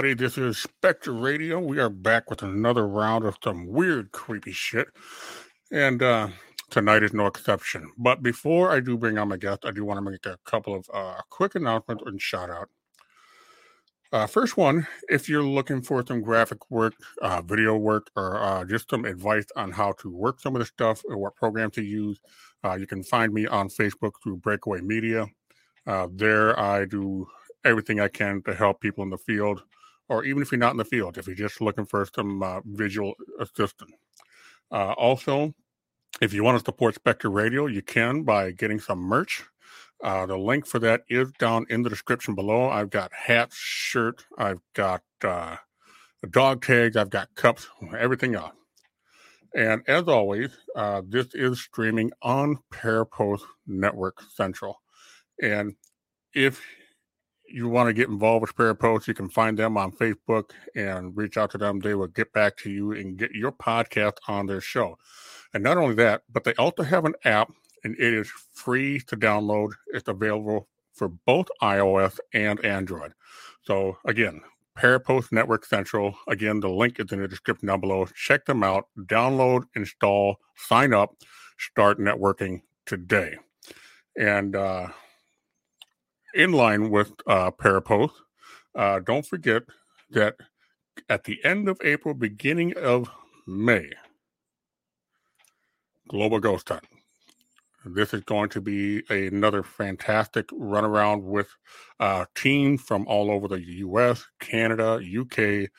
Everybody, this is Specter Radio. We are back with another round of some weird, creepy shit. And uh, tonight is no exception. But before I do bring on my guest, I do want to make a couple of uh, quick announcements and shout out. Uh, first one, if you're looking for some graphic work, uh, video work, or uh, just some advice on how to work some of the stuff or what program to use, uh, you can find me on Facebook through Breakaway Media. Uh, there, I do everything I can to help people in the field, or even if you're not in the field, if you're just looking for some uh, visual assistance. Uh, also, if you want to support Specter Radio, you can by getting some merch. Uh, the link for that is down in the description below. I've got hats, shirt, I've got uh, dog tags, I've got cups, everything else. And as always, uh, this is streaming on Parapost Network Central. And if you want to get involved with Parapost, you can find them on Facebook and reach out to them. They will get back to you and get your podcast on their show. And not only that, but they also have an app and it is free to download. It's available for both iOS and Android. So again, Parapost Network Central. Again, the link is in the description down below. Check them out, download, install, sign up, start networking today. And uh, in line with uh, Parapost, uh, don't forget that at the end of April, beginning of May, Global Ghost Hunt. This is going to be another fantastic runaround with uh, teams from all over the US, Canada, UK,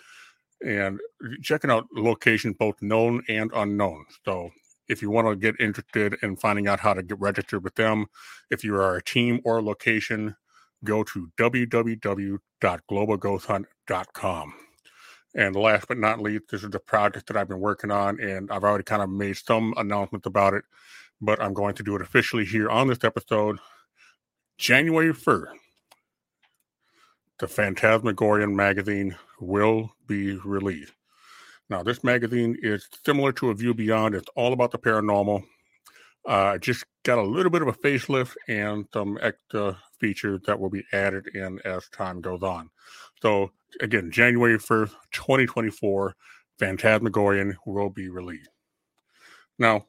and checking out locations both known and unknown. So if you want to get interested in finding out how to get registered with them, if you are a team or a location, go to www.globalghosthunt.com. And last but not least, this is the project that I've been working on, and I've already kind of made some announcements about it, but I'm going to do it officially here on this episode. January 1st, the Phantasmagorian magazine will be released. Now, this magazine is similar to A View Beyond. It's all about the paranormal. Uh, just got a little bit of a facelift and some extra features that will be added in as time goes on. So, again, January 1st, 2024, Phantasmagorian will be released. Now,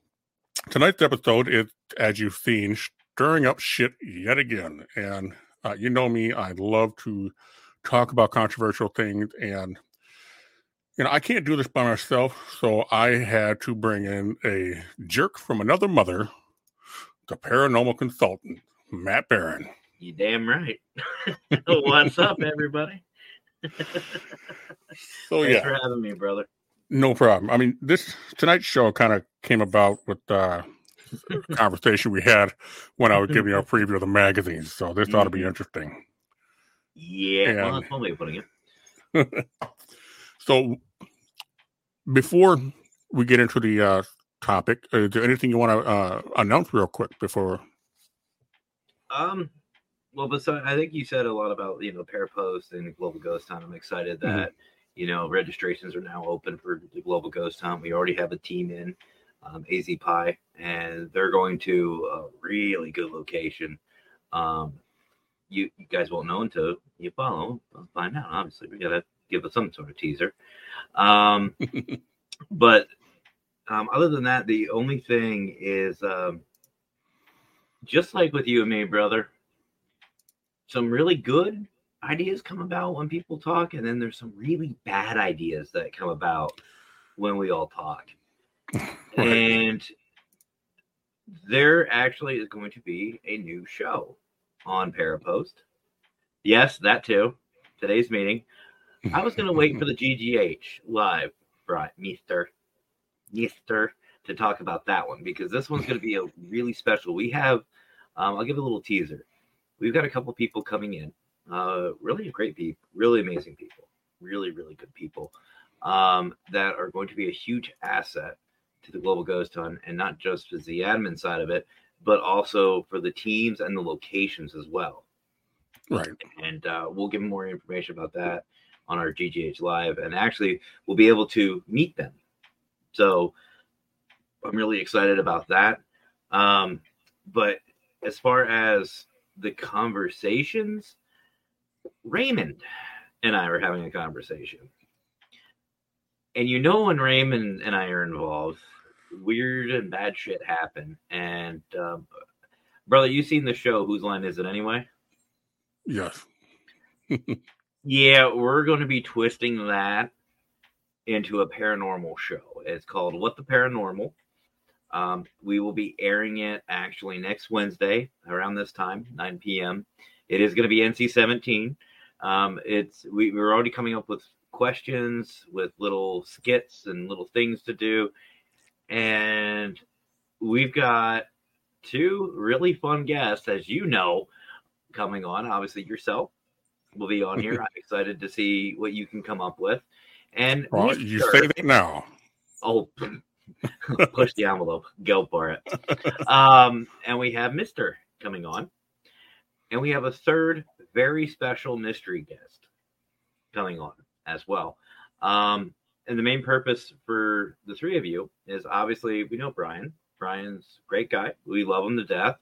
tonight's episode is, as you've seen, stirring up shit yet again. And uh, you know me, I love to talk about controversial things. And, you know, I can't do this by myself. So I had to bring in a jerk from another mother, the paranormal consultant, Matt Barron. You damn right. What's up, everybody? So, Thanks yeah. for having me, brother. No problem. I mean, this tonight's show kind of came about with uh, conversation we had when I was giving you a preview of the magazine. So this ought to be Mhm. interesting. Yeah, well, that's one way of putting it. So before we get into the uh, topic, is there anything you want to uh, announce real quick before? Um, well, besides, I think you said a lot about you know pair Parapost and Global Ghost Hunt. I'm excited Mhm. that you know registrations are now open for the Global Ghost Hunt. We already have a team in um, AZ Pie, and they're going to a really good location. Um, you, you guys won't know until you follow. Find out. Obviously, we gotta give us some sort of teaser. Um, but um, other than that, the only thing is um, just like with you and me, brother. Some really good ideas come about when people talk, and then there's some really bad ideas that come about when we all talk. Right. And there actually is going to be a new show on Parapost. Yes, that too. Today's meeting. I was going to wait for the GGH live, right, Mister, Mister, to talk about that one because this one's going to be a really special. We have, um, I'll give a little teaser. We've got a couple people coming in, uh, really great people, really amazing people, really really good people, um, that are going to be a huge asset to the Global Ghost Hunt, and not just as the admin side of it, but also for the teams and the locations as well Right. and uh, we'll give more information about that on our GGH Live. And actually, we'll be able to meet them. So I'm really excited about that. Um, but as far as the conversations, Raymond, and I were having a conversation. And you know when Raymond and I are involved, weird and bad shit happen. And um, brother, you've seen the show? Whose line is it anyway? Yes. yeah, we're going to be twisting that into a paranormal show. It's called What the Paranormal. Um, we will be airing it actually next Wednesday around this time, 9 p.m. It is going to be NC 17. Um, it's we, we're already coming up with questions with little skits and little things to do, and we've got two really fun guests, as you know, coming on. Obviously, yourself will be on here. I'm excited to see what you can come up with. And well, you say that now. Oh, push the envelope, go for it. Um, and we have Mister coming on, and we have a third very special mystery guest coming on as well. Um, and the main purpose for the three of you is obviously we know Brian. Brian's a great guy. We love him to death.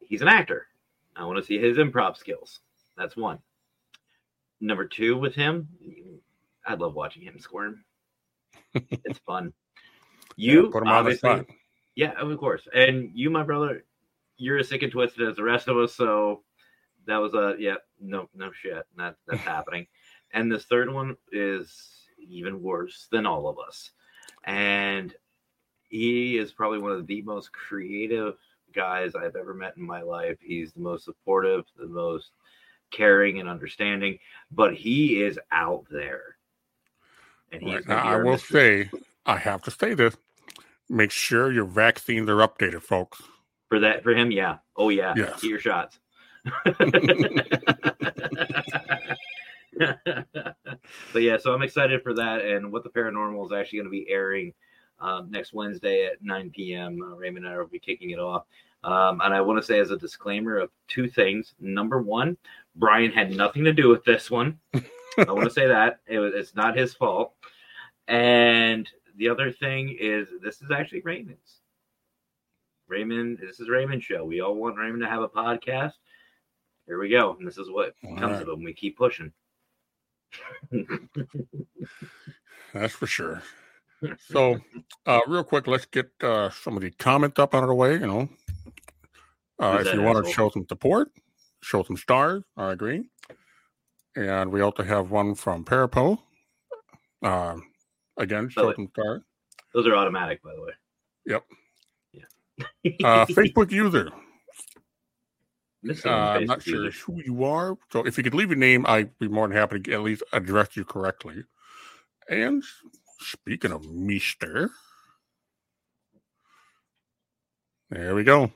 He's an actor. I want to see his improv skills. That's one. Number two with him, I love watching him squirm. it's fun. You yeah, obviously, yeah, of course, and you, my brother, you're as sick and twisted as the rest of us. So that was a yeah, no, no shit, that that's happening. And this third one is even worse than all of us, and he is probably one of the most creative guys I've ever met in my life. He's the most supportive, the most caring and understanding, but he is out there. And he's right. now, I will say, I have to say this: make sure your vaccines are updated, folks. For that, for him, yeah. Oh yeah, yes. get your shots. but yeah, so I'm excited for that, and what the paranormal is actually going to be airing um, next Wednesday at 9 p.m. Uh, Raymond and I will be kicking it off. Um, and I want to say as a disclaimer of two things. Number one, Brian had nothing to do with this one. I want to say that it was, it's not his fault. And the other thing is, this is actually Raymond's. Raymond, this is Raymond's show. We all want Raymond to have a podcast. Here we go. And this is what all comes right. of them. We keep pushing. That's for sure. So, uh, real quick, let's get uh, some of the comments up out of the way. You know, uh, if you want to show some support, show some stars. I agree. And we also have one from Parapo. Uh, again, show some stars. Those are automatic, by the way. Yep. Yeah. uh, Facebook user. Uh, I'm not sure user. who you are. So if you could leave your name, I'd be more than happy to at least address you correctly. And speaking of Meester, there we go.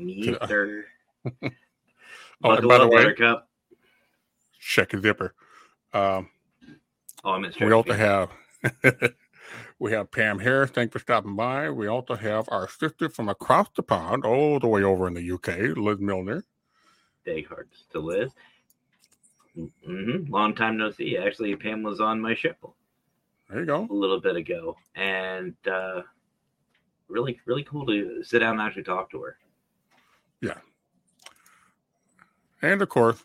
Meester. oh, and by the way, buttercup. check your zipper. Um, oh, I missed We also have we have Pam Harris. Thanks for stopping by. We also have our sister from across the pond, all the way over in the UK, Liz Milner. Day cards to Liz. Mm-hmm. Long time no see. Actually, Pam was on my show. There you go. A little bit ago, and uh, really, really cool to sit down and actually talk to her. Yeah. And of course,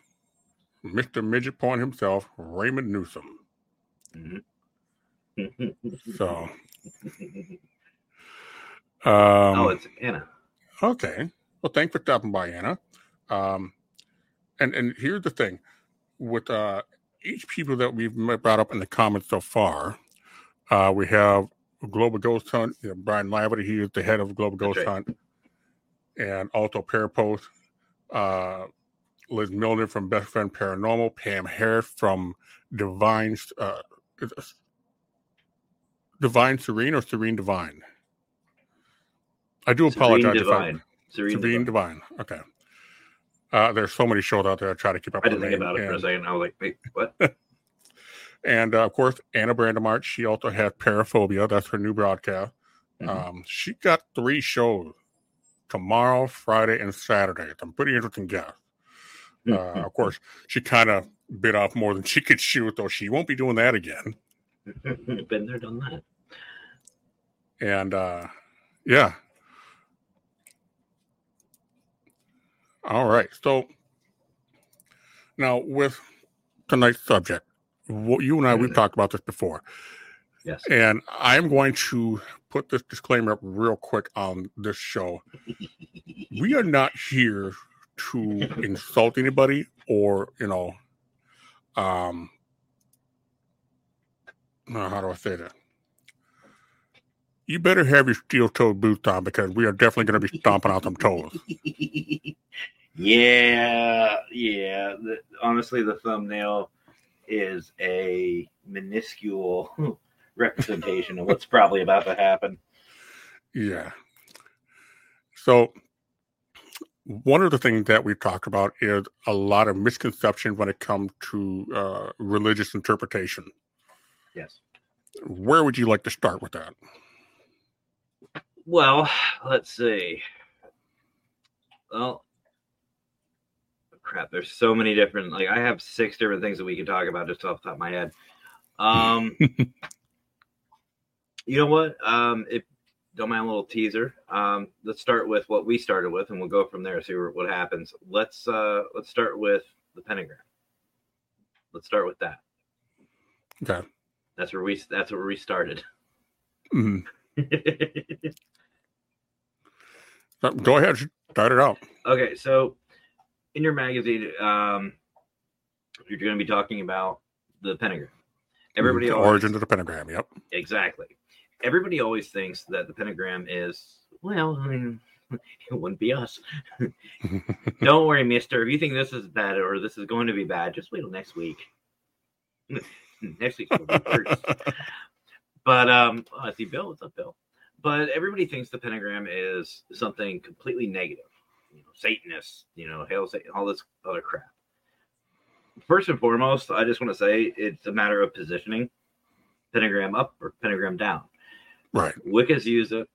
Mr. Midget Point himself, Raymond Newsom. Mm-hmm. so. Um, oh, it's Anna. Okay. Well, thanks for stopping by, Anna. Um, and and here's the thing, with uh, each people that we've brought up in the comments so far, uh, we have Global Ghost Hunt. You know, Brian Laverty, he is the head of Global Ghost right. Hunt and also Parapost, uh, Liz Milner from Best Friend Paranormal, Pam Harris from Divine, uh, Divine Serene or Serene Divine. I do apologize. Serene Divine. Serene, Serene Divine. Divine. Okay. Uh, there's so many shows out there. I try to keep up. I didn't think about it and, for a second. I was like, wait, what? and uh, of course, Anna Brandemart. She also has Paraphobia. That's her new broadcast. Mm-hmm. Um, she got three shows tomorrow, Friday, and Saturday. Some pretty interesting guests. Uh, of course, she kind of bit off more than she could chew, though she won't be doing that again. Been there, done that. And uh, yeah. All right. So Now, with tonight's subject, what you and I we've talked about this before. Yes. And I'm going to put this disclaimer up real quick on this show. we are not here to insult anybody or, you know, um, uh, how do I say that? You better have your steel toed boots on because we are definitely going to be stomping out some toes. yeah, yeah. The, honestly, the thumbnail is a minuscule representation of what's probably about to happen. Yeah. So, one of the things that we talk about is a lot of misconception when it comes to uh, religious interpretation. Yes. Where would you like to start with that? Well, let's see. Well, crap, there's so many different like I have six different things that we can talk about just off the top of my head. Um you know what? Um if don't mind a little teaser. Um let's start with what we started with and we'll go from there, see what happens. Let's uh let's start with the pentagram. Let's start with that. Okay. That's where we that's where we started. Mm-hmm. Go ahead, start it out. Okay, so in your magazine, um, you're going to be talking about the pentagram. Everybody, the always, origin of the pentagram. Yep, exactly. Everybody always thinks that the pentagram is well. I mean, it wouldn't be us. Don't worry, Mister. If you think this is bad or this is going to be bad, just wait till next week. next week will be worse. but um, oh, I see Bill. What's up, Bill? But everybody thinks the pentagram is something completely negative you know, Satanists, you know, hail Satan, all this other crap. First and foremost, I just want to say it's a matter of positioning, pentagram up or pentagram down. Right. Wicca's use it.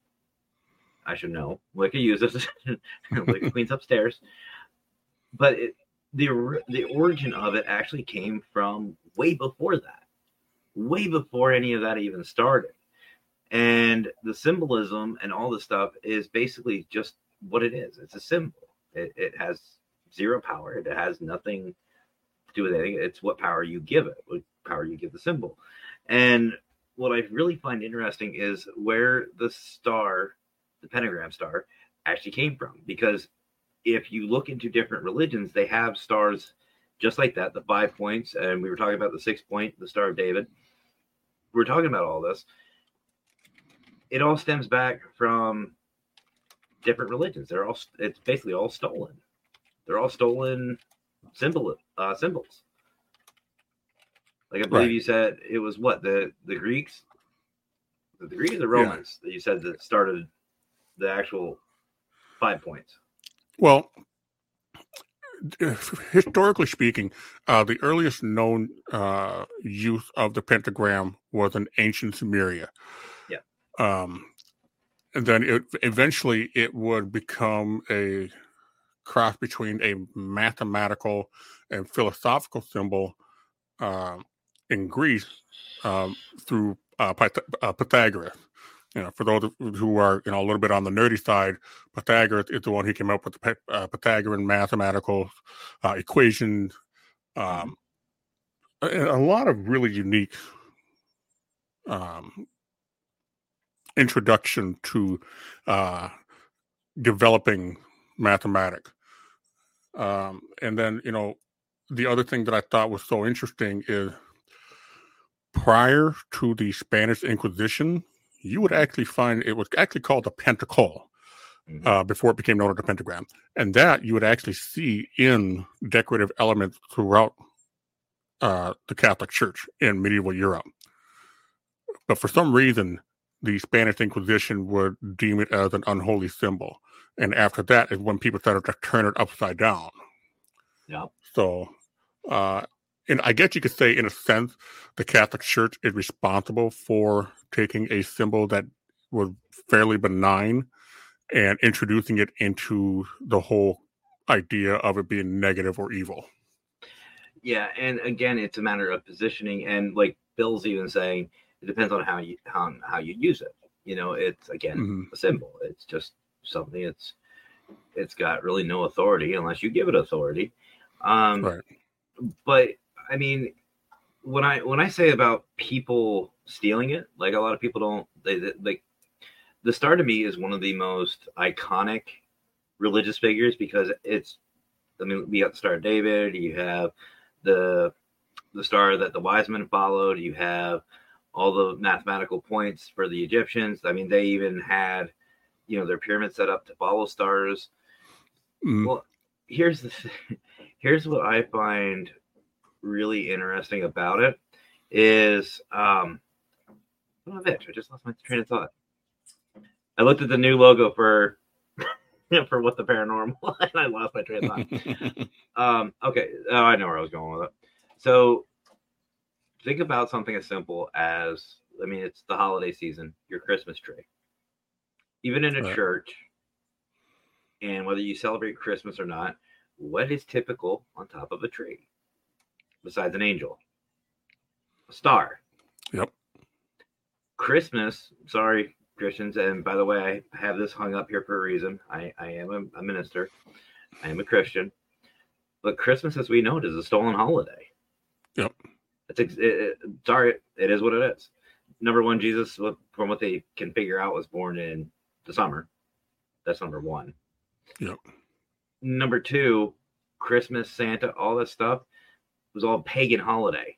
I should know. Wicca uses Wicca Queen's upstairs. But it, the the origin of it actually came from way before that, way before any of that even started. And the symbolism and all the stuff is basically just what it is. It's a symbol. It, it has zero power. It has nothing to do with anything. It's what power you give it, what power you give the symbol. And what I really find interesting is where the star, the pentagram star, actually came from. Because if you look into different religions, they have stars just like that, the five points. And we were talking about the six point, the Star of David. We we're talking about all this. It all stems back from different religions. They're all it's basically all stolen. They're all stolen symbol uh, symbols. Like I believe right. you said it was what the the Greeks, the Greeks, the Romans yeah. that you said that started the actual five points. Well, historically speaking, uh, the earliest known uh, use of the pentagram was in ancient Sumeria. Yeah. Um, and then it, eventually it would become a cross between a mathematical and philosophical symbol uh, in Greece um, through uh, Pyth- uh, Pythagoras. You know, for those who are you know a little bit on the nerdy side, Pythagoras is the one who came up with the uh, Pythagorean mathematical uh, equations. Um, a, a lot of really unique um, introduction to uh, developing mathematics. Um, and then, you know, the other thing that I thought was so interesting is prior to the Spanish Inquisition, you would actually find it was actually called the pentacle mm-hmm. uh, before it became known as the pentagram. And that you would actually see in decorative elements throughout uh, the Catholic Church in medieval Europe. But for some reason, the Spanish Inquisition would deem it as an unholy symbol. And after that is when people started to turn it upside down. Yeah. So, uh, and I guess you could say, in a sense, the Catholic Church is responsible for taking a symbol that was fairly benign and introducing it into the whole idea of it being negative or evil. Yeah, and again, it's a matter of positioning, and like Bill's even saying, it depends on how you how, how you use it. You know, it's again mm-hmm. a symbol. It's just something it's it's got really no authority unless you give it authority. Um, right. but I mean, when I when I say about people stealing it, like a lot of people don't they, they like the Star to me is one of the most iconic religious figures because it's I mean we got the Star of David, you have the the star that the wise men followed, you have all the mathematical points for the Egyptians. I mean, they even had, you know, their pyramid set up to follow stars. Mm. Well, here's the here's what I find really interesting about it is um oh, bitch, I just lost my train of thought. I looked at the new logo for for what the paranormal and I lost my train of thought. um okay, oh, I know where I was going with it. So think about something as simple as I mean, it's the holiday season, your Christmas tree. Even in a right. church, and whether you celebrate Christmas or not, what is typical on top of a tree besides an angel? A star. Yep. Christmas, sorry, Christians, and by the way, I have this hung up here for a reason. I, I am a, a minister, I am a Christian, but Christmas, as we know it, is a stolen holiday. Yep. It's it, it, sorry, it is what it is. Number one, Jesus, from what they can figure out, was born in the summer. That's number one. Yep. Number two, Christmas, Santa, all that stuff was all pagan holiday.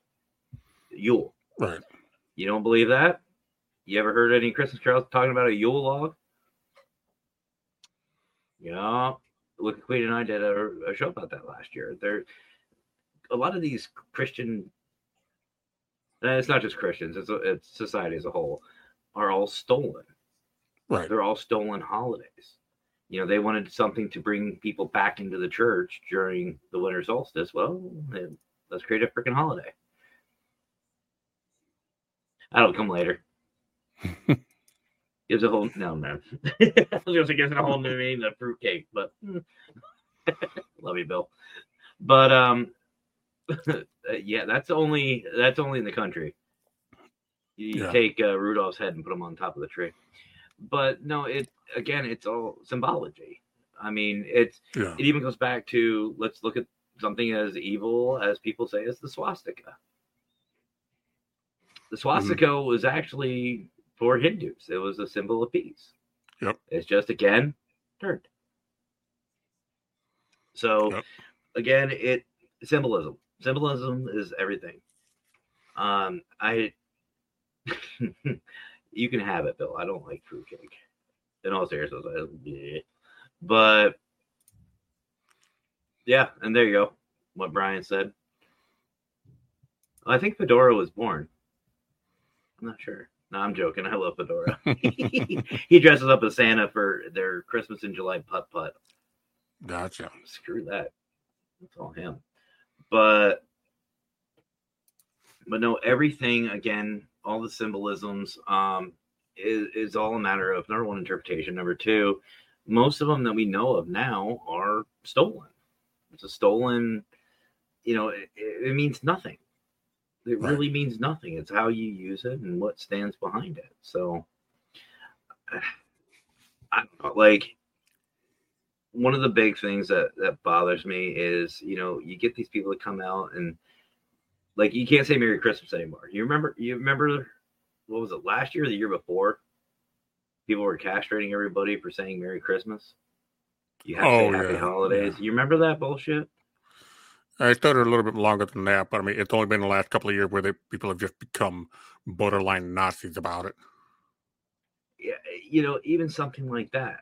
Yule. Right. You don't believe that? You ever heard any Christmas carols talking about a Yule log? Yeah. Look, Queen and I did a, a show about that last year. There, a lot of these Christian and it's not just Christians, it's, it's society as a whole, are all stolen. Right. They're all stolen holidays. You know, they wanted something to bring people back into the church during the winter solstice. Well, let's create a freaking holiday. That'll come later. gives a whole no man. I was gonna say gives it a whole new meaning to fruitcake, but love you, Bill. But um, yeah, that's only that's only in the country. You yeah. take uh, Rudolph's head and put him on top of the tree. But no, it again, it's all symbology. I mean, it's yeah. it even goes back to let's look at something as evil as people say as the swastika. The swastika mm-hmm. was actually for Hindus. It was a symbol of peace. Yep. It's just again turned. So yep. again, it symbolism symbolism is everything. Um, I you can have it, Bill. I don't like fruitcake. In all seriousness, I, but yeah, and there you go. What Brian said. I think Fedora was born. I'm not sure. No, I'm joking. I love Fedora. he dresses up as Santa for their Christmas in July putt putt. Gotcha. Screw that. That's all him but but no, everything again, all the symbolisms um, is, is all a matter of number one interpretation. Number two, most of them that we know of now are stolen. It's a stolen, you know, it, it means nothing. It right. really means nothing. It's how you use it and what stands behind it. So, I like one of the big things that that bothers me is you know you get these people to come out and like you can't say Merry Christmas anymore. You remember you remember what was it last year or the year before? People were castrating everybody for saying Merry Christmas. You have to oh, say Happy yeah. Holidays. Yeah. You remember that bullshit? I started a little bit longer than that, but I mean, it's only been the last couple of years where they, people have just become borderline Nazis about it. Yeah, you know, even something like that.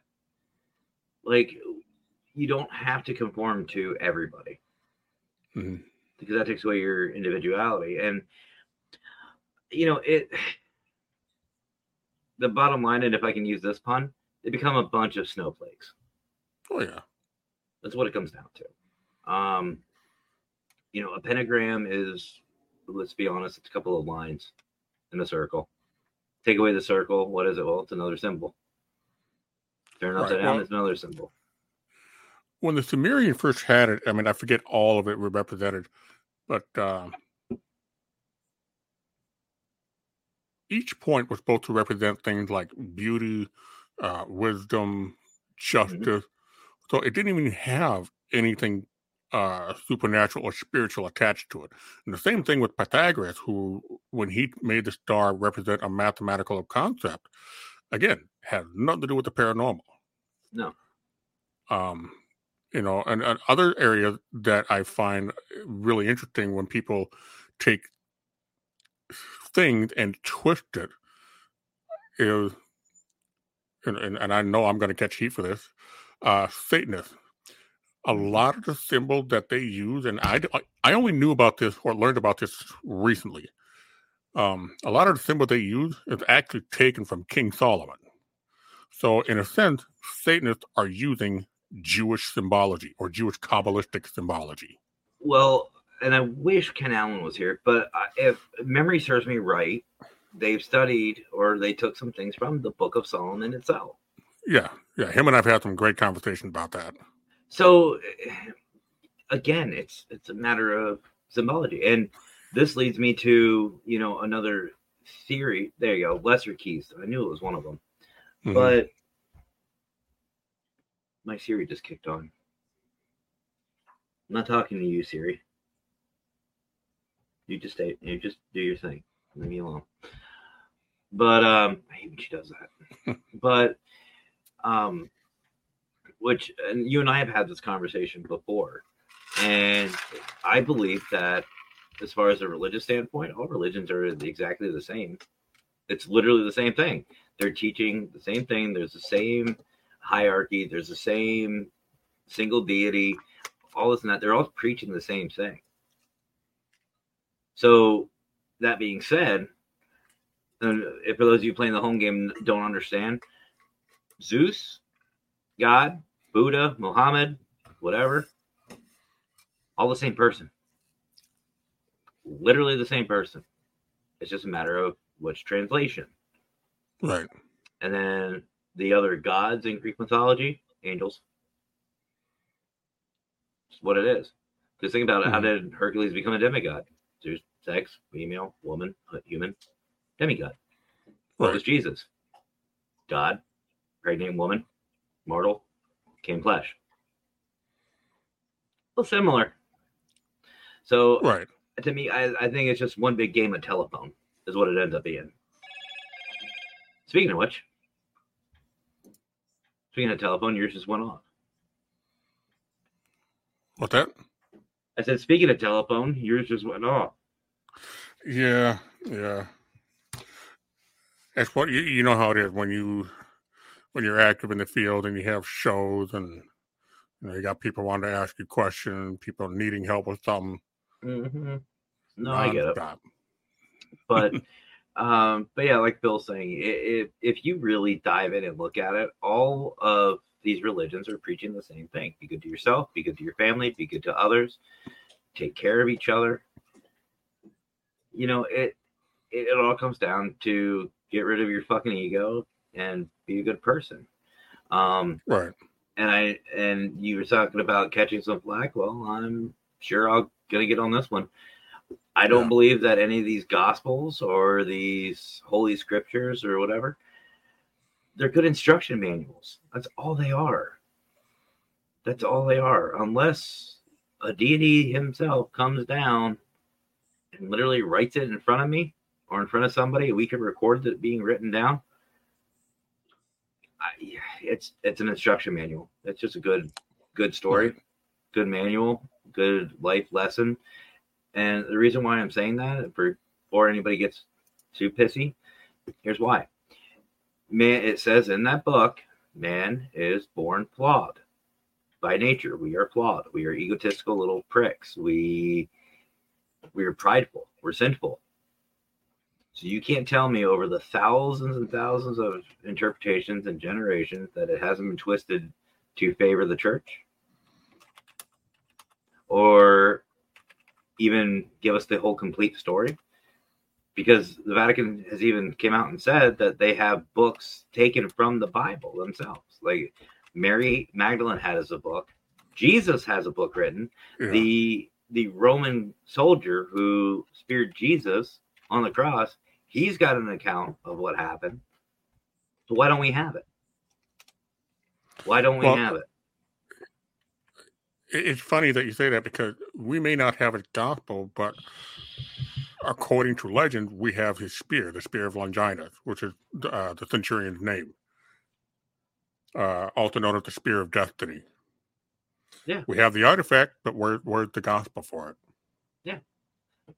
Like, you don't have to conform to everybody mm-hmm. because that takes away your individuality. And you know it. The bottom line, and if I can use this pun, they become a bunch of snowflakes. Oh yeah, that's what it comes down to. Um, you know, a pentagram is, let's be honest, it's a couple of lines in a circle. Take away the circle, what is it? Well, it's another symbol. Turn upside right. down, well, it's another symbol when the Sumerian first had it, I mean, I forget all of it were represented, but uh, each point was supposed to represent things like beauty, uh, wisdom, mm-hmm. justice. Mm-hmm. So it didn't even have anything uh, supernatural or spiritual attached to it. And the same thing with Pythagoras, who, when he made the star represent a mathematical concept, again, had nothing to do with the paranormal. No. Um, you know, and, and other areas that I find really interesting when people take things and twist it is, and, and, and I know I'm going to catch heat for this, uh, Satanists a lot of the symbols that they use, and I I only knew about this or learned about this recently. Um, a lot of the symbols they use is actually taken from King Solomon. So, in a sense, Satanists are using Jewish symbology or Jewish Kabbalistic symbology. Well, and I wish Ken Allen was here, but if memory serves me right, they've studied or they took some things from the Book of Solomon itself. Yeah, yeah. Him and I've had some great conversation about that. So again, it's it's a matter of symbology, and this leads me to you know another theory. There you go, lesser keys. I knew it was one of them, mm-hmm. but my Siri just kicked on. I'm not talking to you, Siri. You just stay. You just do your thing. Leave me alone. But um, I hate when she does that. but um, which and you and I have had this conversation before, and I believe that as far as a religious standpoint, all religions are exactly the same. It's literally the same thing. They're teaching the same thing. There's the same hierarchy. There's the same single deity. All this and that. They're all preaching the same thing. So, that being said, and if for those of you playing the home game don't understand, Zeus, God, Buddha, Muhammad, whatever, all the same person. Literally the same person. It's just a matter of which translation. Right. And then the other gods in Greek mythology, angels. It's what it is. Because think about it, mm-hmm. how did Hercules become a demigod? There's sex, female, woman, human, demigod. What right. was Jesus? God, pregnant woman, mortal, came flesh. Well, similar. So, right. To me, I, I think it's just one big game of telephone, is what it ends up being. Speaking of which, speaking of telephone, yours just went off. What that? I said, speaking of telephone, yours just went off. Yeah, yeah. That's what you, you know how it is when you when you're active in the field and you have shows and you know you got people wanting to ask you questions, people needing help with something. Mm-hmm. No, I get it. But um, but yeah, like Bill's saying, if if you really dive in and look at it, all of these religions are preaching the same thing: be good to yourself, be good to your family, be good to others, take care of each other. You know, it it, it all comes down to get rid of your fucking ego and be a good person. Um, right. And I and you were talking about catching some flack. Well, I'm sure I'm gonna get on this one. I don't yeah. believe that any of these gospels or these holy scriptures or whatever, they're good instruction manuals. That's all they are. That's all they are. Unless a deity himself comes down and literally writes it in front of me or in front of somebody, we can record it being written down. It's it's an instruction manual. It's just a good good story, good manual, good life lesson. And the reason why I'm saying that for before anybody gets too pissy, here's why. Man, it says in that book, man is born flawed by nature. We are flawed. We are egotistical little pricks. We we are prideful. We're sinful. So you can't tell me over the thousands and thousands of interpretations and generations that it hasn't been twisted to favor the church or even give us the whole complete story because the Vatican has even came out and said that they have books taken from the Bible themselves. Like Mary Magdalene has a book, Jesus has a book written. Yeah. The the Roman soldier who speared Jesus on the cross, he's got an account of what happened. So why don't we have it? Why don't we well, have it? it's funny that you say that because we may not have a gospel, but according to legend, we have his spear, the spear of Longinus, which is uh, the centurion's name, uh, also known as the spear of destiny. Yeah, we have the artifact, but where, where's the gospel for it? Yeah,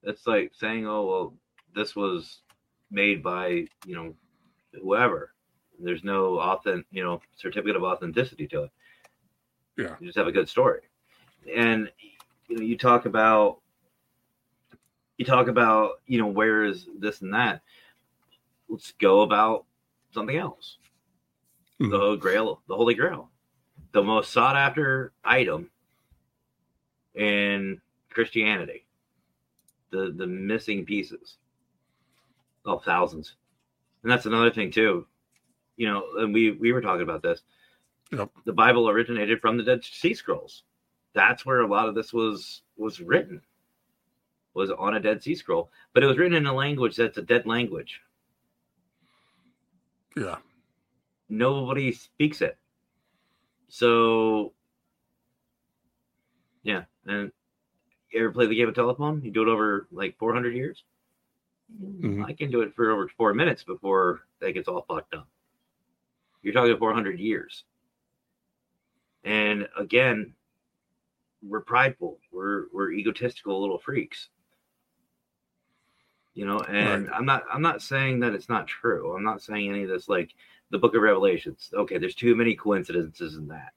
it's like saying, "Oh, well, this was made by you know whoever." There's no authentic, you know, certificate of authenticity to it. Yeah, you just have a good story. And you know you talk about you talk about you know where is this and that. Let's go about something else. Mm-hmm. the grail the holy grail. The most sought after item in christianity. The the missing pieces oh, thousands. And that's another thing too you know and we we were talking about this. Yep. the bible originated from the dead sea scrolls. That's where a lot of this was was written was on a dead sea scroll but it was written in a language that's a dead language. Yeah. Nobody speaks it. So yeah and you ever play the game of telephone? You do it over like 400 years mm-hmm. i can do it for over four minutes before that gets all fucked up you're talking 400 years and again we're prideful. We're we're egotistical little freaks. You know, and right. I'm not I'm not saying that it's not true. I'm not saying any of this like the book of Revelations. Okay, there's too many coincidences in that.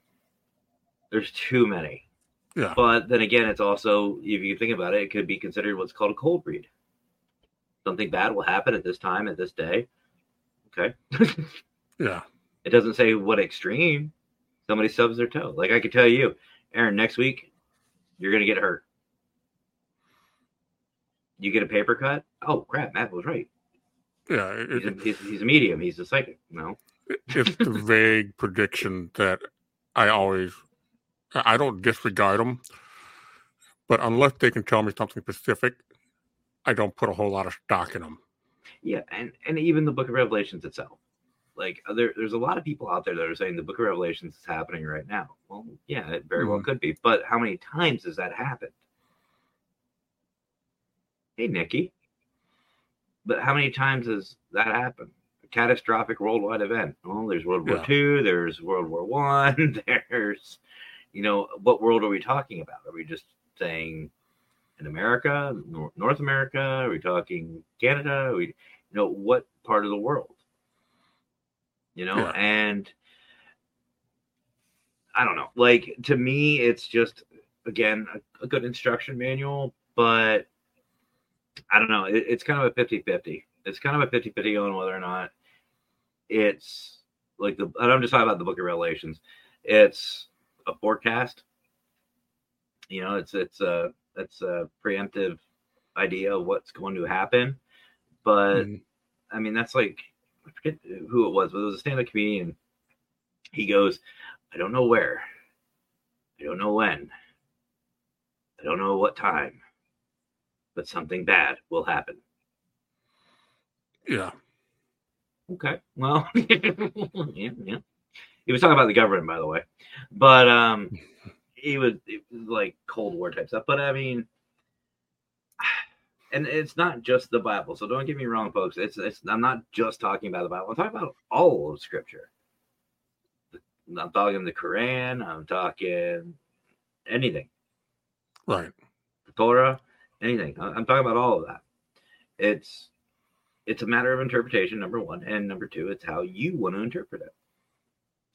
There's too many. Yeah. But then again, it's also if you think about it, it could be considered what's called a cold read. Something bad will happen at this time, at this day. Okay. yeah. It doesn't say what extreme. Somebody stubs their toe. Like I could tell you, Aaron, next week you're going to get hurt. You get a paper cut. Oh crap! Matt was right. Yeah, it, he's, a, he's, he's, a, medium. He's a psychic. No, it's the vague prediction that I always I don't disregard them, but unless they can tell me something specific, I don't put a whole lot of stock in them. Yeah, and and even the Book of Revelations itself. Like uh, there, there's a lot of people out there that are saying the book of revelations is happening right now. Well yeah it very mm-hmm. well could be but how many times has that happened? Hey nikki. But how many times has that happened? A catastrophic worldwide event. Well there's world war yeah. ii there's world war one there's you know what world are we talking about? Are we just saying in america north america are we talking canada are we you know what part of the world you know, yeah. and I don't know. Like to me, it's just again a, a good instruction manual, but I don't know. It, it's kind of a 50 50. It's kind of a 50 50 on whether or not it's like the, I'm just talking about the book of Revelations. It's a forecast. You know, it's, it's a, it's a preemptive idea of what's going to happen. But mm. I mean, that's like, I forget who it was, but it was a stand-up comedian. He goes, I don't know where, I don't know when, I don't know what time, but something bad will happen. Yeah. Okay. Well, yeah, yeah. He was talking about the government, by the way, but um, he was, was like Cold War type stuff. But I mean, and it's not just the Bible. So don't get me wrong, folks. It's, it's I'm not just talking about the Bible. I'm talking about all of Scripture. I'm talking the Quran. I'm talking anything. Right. The Torah, anything. I'm talking about all of that. It's it's a matter of interpretation. Number one, and number two, it's how you want to interpret it.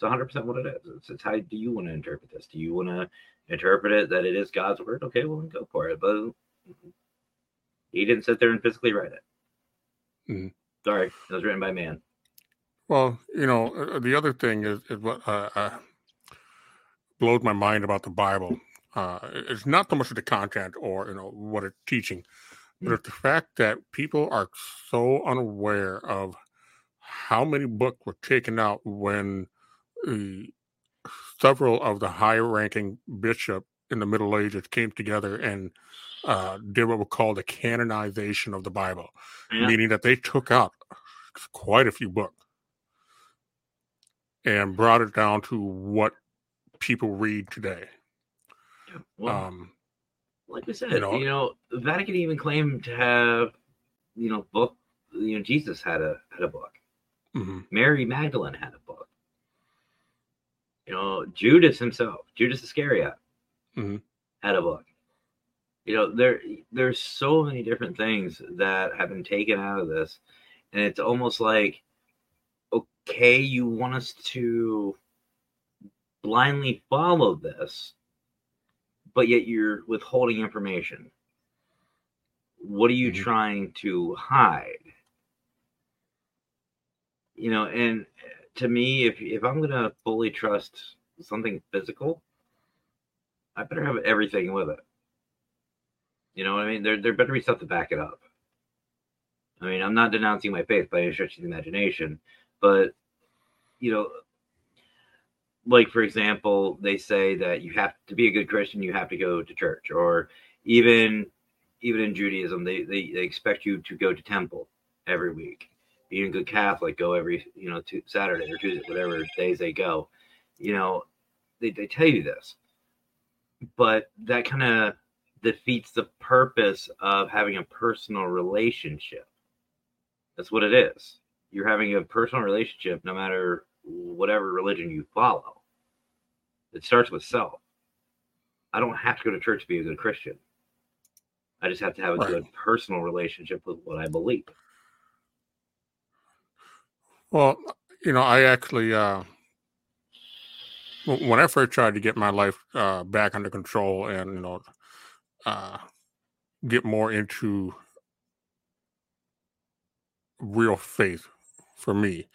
It's 100 percent what it is. It's, it's how do you want to interpret this? Do you want to interpret it that it is God's word? Okay, well, then go for it. But he didn't sit there and physically write it. Mm-hmm. Sorry, it was written by man. Well, you know, uh, the other thing is, is what uh, uh, blows my mind about the Bible. Uh, it's not so much of the content or you know what it's teaching, but it's the fact that people are so unaware of how many books were taken out when several of the high-ranking bishops in the Middle Ages came together and uh, did what we call the canonization of the Bible, yeah. meaning that they took out quite a few books and brought it down to what people read today. Well, um, like we said, you know, you know, Vatican even claimed to have, you know, book. You know, Jesus had a had a book. Mm-hmm. Mary Magdalene had a book. You know, Judas himself, Judas Iscariot, mm-hmm. had a book. You know, there there's so many different things that have been taken out of this, and it's almost like, okay, you want us to blindly follow this, but yet you're withholding information. What are you mm-hmm. trying to hide? You know, and to me, if if I'm gonna fully trust something physical, I better have everything with it. You know what I mean? There there better be stuff to back it up. I mean, I'm not denouncing my faith by any stretch of the imagination, but you know, like for example, they say that you have to be a good Christian, you have to go to church, or even even in Judaism, they, they, they expect you to go to temple every week. Being a good Catholic, go every you know to Saturday or Tuesday, whatever days they go. You know, they, they tell you this, but that kind of defeats the purpose of having a personal relationship. That's what it is. You're having a personal relationship no matter whatever religion you follow. It starts with self. I don't have to go to church to be a good Christian. I just have to have a right. good personal relationship with what I believe. Well, you know, I actually, uh, when I first tried to get my life uh, back under control and, you know, uh, get more into real faith for me,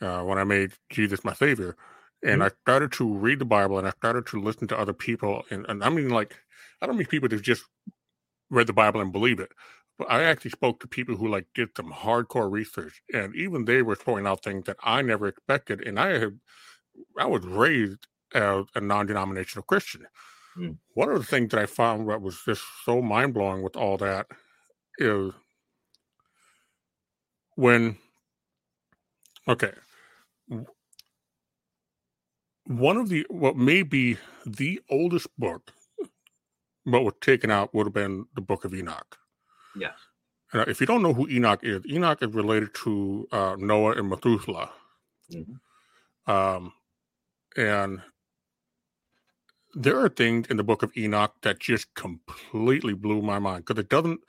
uh, when I made Jesus my savior. And mm-hmm. I started to read the Bible and I started to listen to other people. And, and I mean, like, I don't mean people that just read the Bible and believe it, I actually spoke to people who like did some hardcore research. And even they were throwing out things that I never expected. And I had, I was raised as a non denominational Christian. Mm. One of the things that I found that was just so mind blowing with all that is when Okay. One of the what may be the oldest book, but was taken out would have been the Book of Enoch. Yes. And if you don't know who Enoch is, Enoch is related to uh, Noah and Methuselah. Mm-hmm. Um, and there are things in the book of Enoch that just completely blew my mind because it doesn't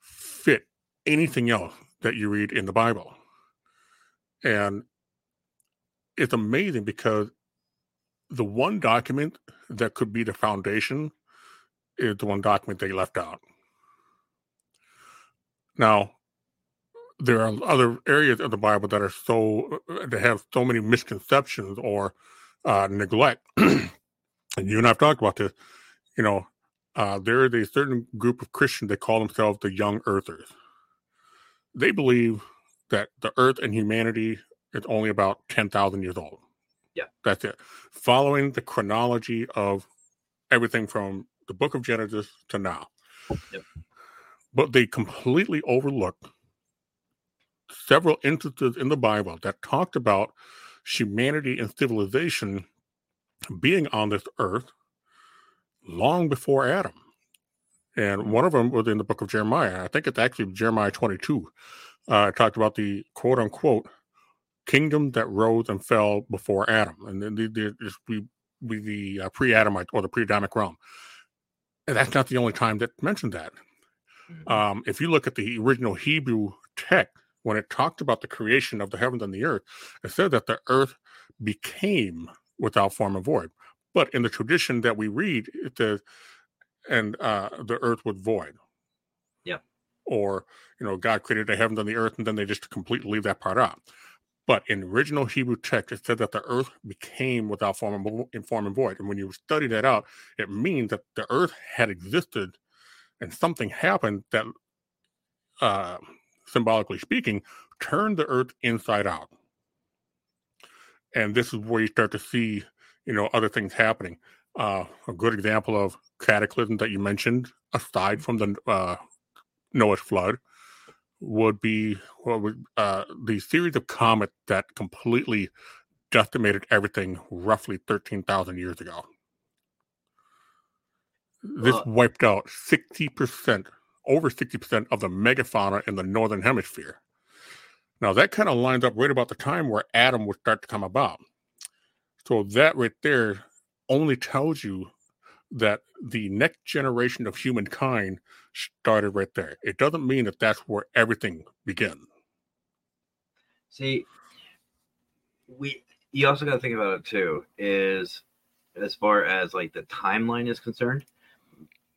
fit anything else that you read in the Bible. And it's amazing because the one document that could be the foundation is the one document they left out. Now, there are other areas of the Bible that are so that have so many misconceptions or uh, neglect. and you and I've talked about this. You know, uh, there is a certain group of Christians that call themselves the Young Earthers. They believe that the earth and humanity is only about 10,000 years old. Yeah. That's it. Following the chronology of everything from the book of Genesis to now. Yep. But they completely overlooked several instances in the Bible that talked about humanity and civilization being on this earth long before Adam. And one of them was in the book of Jeremiah. I think it's actually Jeremiah 22 uh, talked about the quote unquote kingdom that rose and fell before Adam, and then the, the, we we the uh, pre-Adamite or the pre-Adamic realm. And that's not the only time that mentioned that. Um, if you look at the original Hebrew text, when it talked about the creation of the heavens and the earth, it said that the earth became without form and void. But in the tradition that we read, it says, and uh, the earth was void Yeah. or you know God created the heavens and the earth, and then they just completely leave that part out. But in original Hebrew text, it said that the earth became without form and, form and void. And when you study that out, it means that the earth had existed and something happened that, uh, symbolically speaking, turned the earth inside out. And this is where you start to see, you know, other things happening. Uh, a good example of cataclysm that you mentioned, aside from the uh, Noah's flood would be would uh, the series of comets that completely decimated everything roughly 13,000 years ago. This Well- wiped out 60%, over 60% of the megafauna in the northern hemisphere. Now, that kind of lines up right about the time where Adam would start to come about. So, that right there only tells you that the next generation of humankind started right there. It doesn't mean that that's where everything began. See, we you also got to think about it too. Is as far as like the timeline is concerned,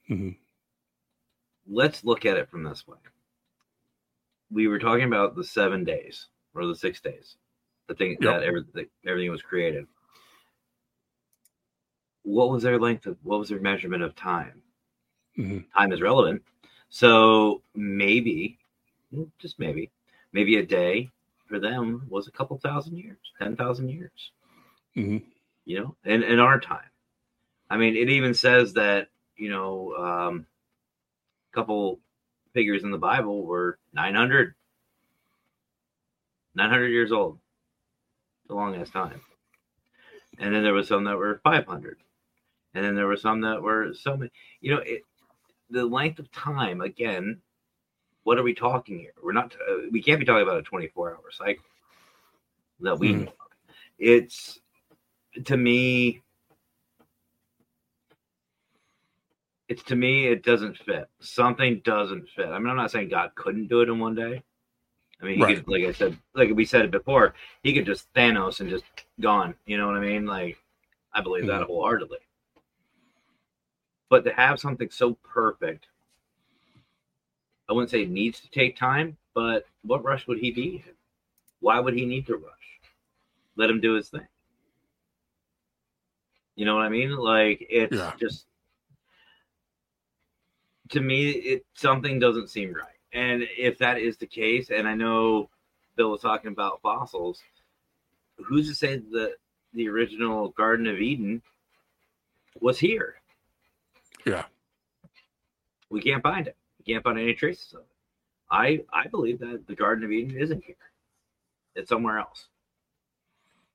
Mhm. let's look at it from this way. We were talking about the seven days or the six days, the thing Yep. that everything everything was created. What was their length of what was their measurement of time? Mhm. Time is relevant. So maybe, just maybe, maybe a day for them was a couple thousand years, ten thousand years. Mhm. You know, in in our time. I mean, it even says that you know, um, a couple figures in the Bible were 900, 900 years old. It's a long ass time. And then there was some that were 500. And then there were some that were so many, you know, it, the length of time, again, what are we talking here? We're not, uh, we can't be talking about a 24 hour cycle that we know. of. It's, to me, it's to me it doesn't fit. Something doesn't fit. I mean i'm not saying god couldn't do it in one day. I mean he Right. could like i said like we said it before he could just thanos and just gone. You know what i mean? Like i believe that Mhm. wholeheartedly. But to have something so perfect i wouldn't say it needs to take time but what rush would he be in? Why would he need to rush? Let him do his thing. You know what i mean? Like it's Yeah. just to me it something doesn't seem right. And if that is the case and i know bill was talking about fossils who's to say that the original garden of eden was here? Yeah. we can't find it. We can't find any traces of it. I i believe that the garden of eden isn't here. It's somewhere else.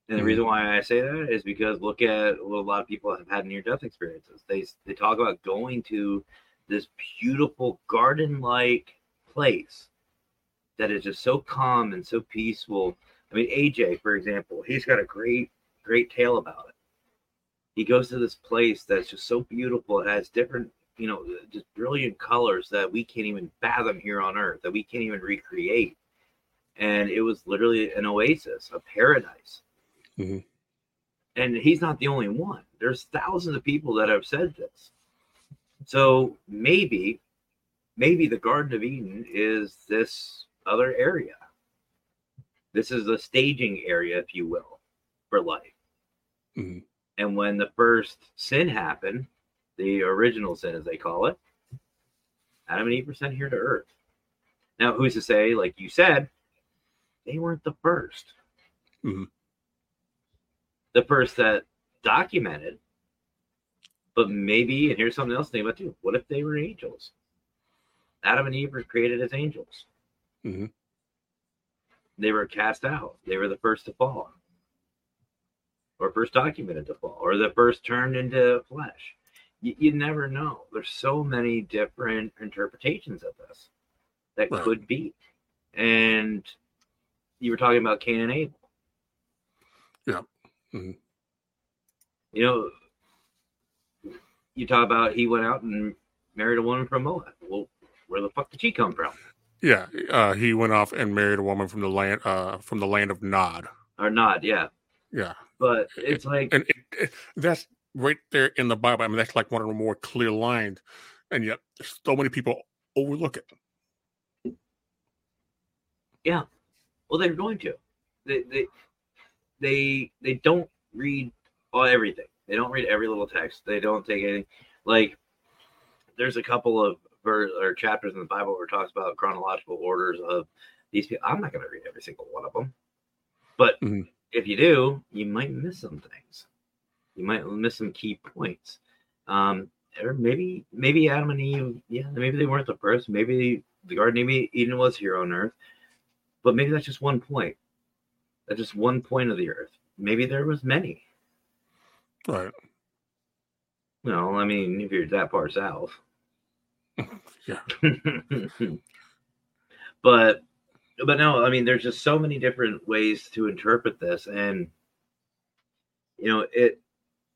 And the Mhm. reason why i say that is because look at what a lot of people have had near death experiences. They they talk about going to this beautiful garden like place that is just so calm and so peaceful. I mean, AJ, for example, he's got a great, great tale about it. He goes to this place that's just so beautiful. It has different, you know, just brilliant colors that we can't even fathom here on earth, that we can't even recreate. And it was literally an oasis, a paradise. Mhm. And he's not the only one. There's thousands of people that have said this. So maybe, maybe the Garden of Eden is this other area. This is the staging area, if you will, for life. Mhm. And when the first sin happened, the original sin, as they call it, Adam and Eve were sent here to earth. Now, who's to say, like you said, they weren't the 1st Mhm. The first that documented, but maybe, and here's something else to think about too. What if they were angels? Adam and Eve were created as angels. Mhm. They were cast out. They were the first to fall, or first documented to fall, or the first turned into flesh. You, you never know. There's so many different interpretations of this that Right. could be. And you were talking about Cain and Abel. Yeah. Mhm. You know, you talk about he went out and married a woman from Moab. Well, where the fuck did she come from? Yeah, uh, he went off and married a woman from the land uh, from the land of Nod. Or Nod, Yeah, Yeah, but it's like and it, it, that's right there in the Bible. I mean, that's like one of the more clear lines, and yet so many people overlook it. Yeah, well, they're going to. They they they they don't read all everything. They don't read every little text. They don't take any Like there's a couple of ver- or chapters in the Bible where it talks about chronological orders of these people. I'm not going to read every single one of them, but Mhm. if you do, you might miss some things. You might miss some key points. Um, or maybe maybe Adam and Eve, yeah, maybe they weren't the first. Maybe the Garden of Eden was here on Earth but maybe that's just one point. That's just one point of the earth. Maybe there was many. Right. No, I mean, if you're that far south. yeah. but but no, I mean, there's just so many different ways to interpret this, and you know it.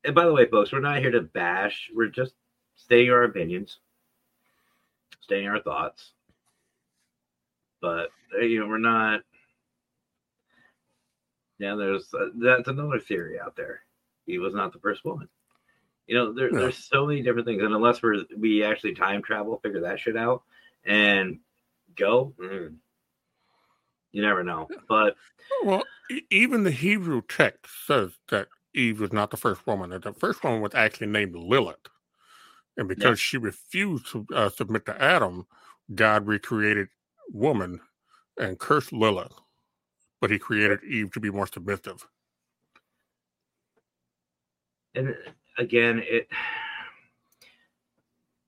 And by the way, folks, we're not here to bash. We're just stating our opinions, stating our thoughts. But uh, you know, we're not. Yeah, there's uh, that's another theory out there. He was not the first woman. You know, there, there's so many different things, and unless we're we actually time travel, figure that shit out, and go, mm, you never know. But well, even the Hebrew text says that Eve was not the first woman. That the first woman was actually named Lilith, and because yeah. she refused to uh, submit to Adam, God recreated woman and cursed Lilith, but He created Eve to be more submissive. And again, it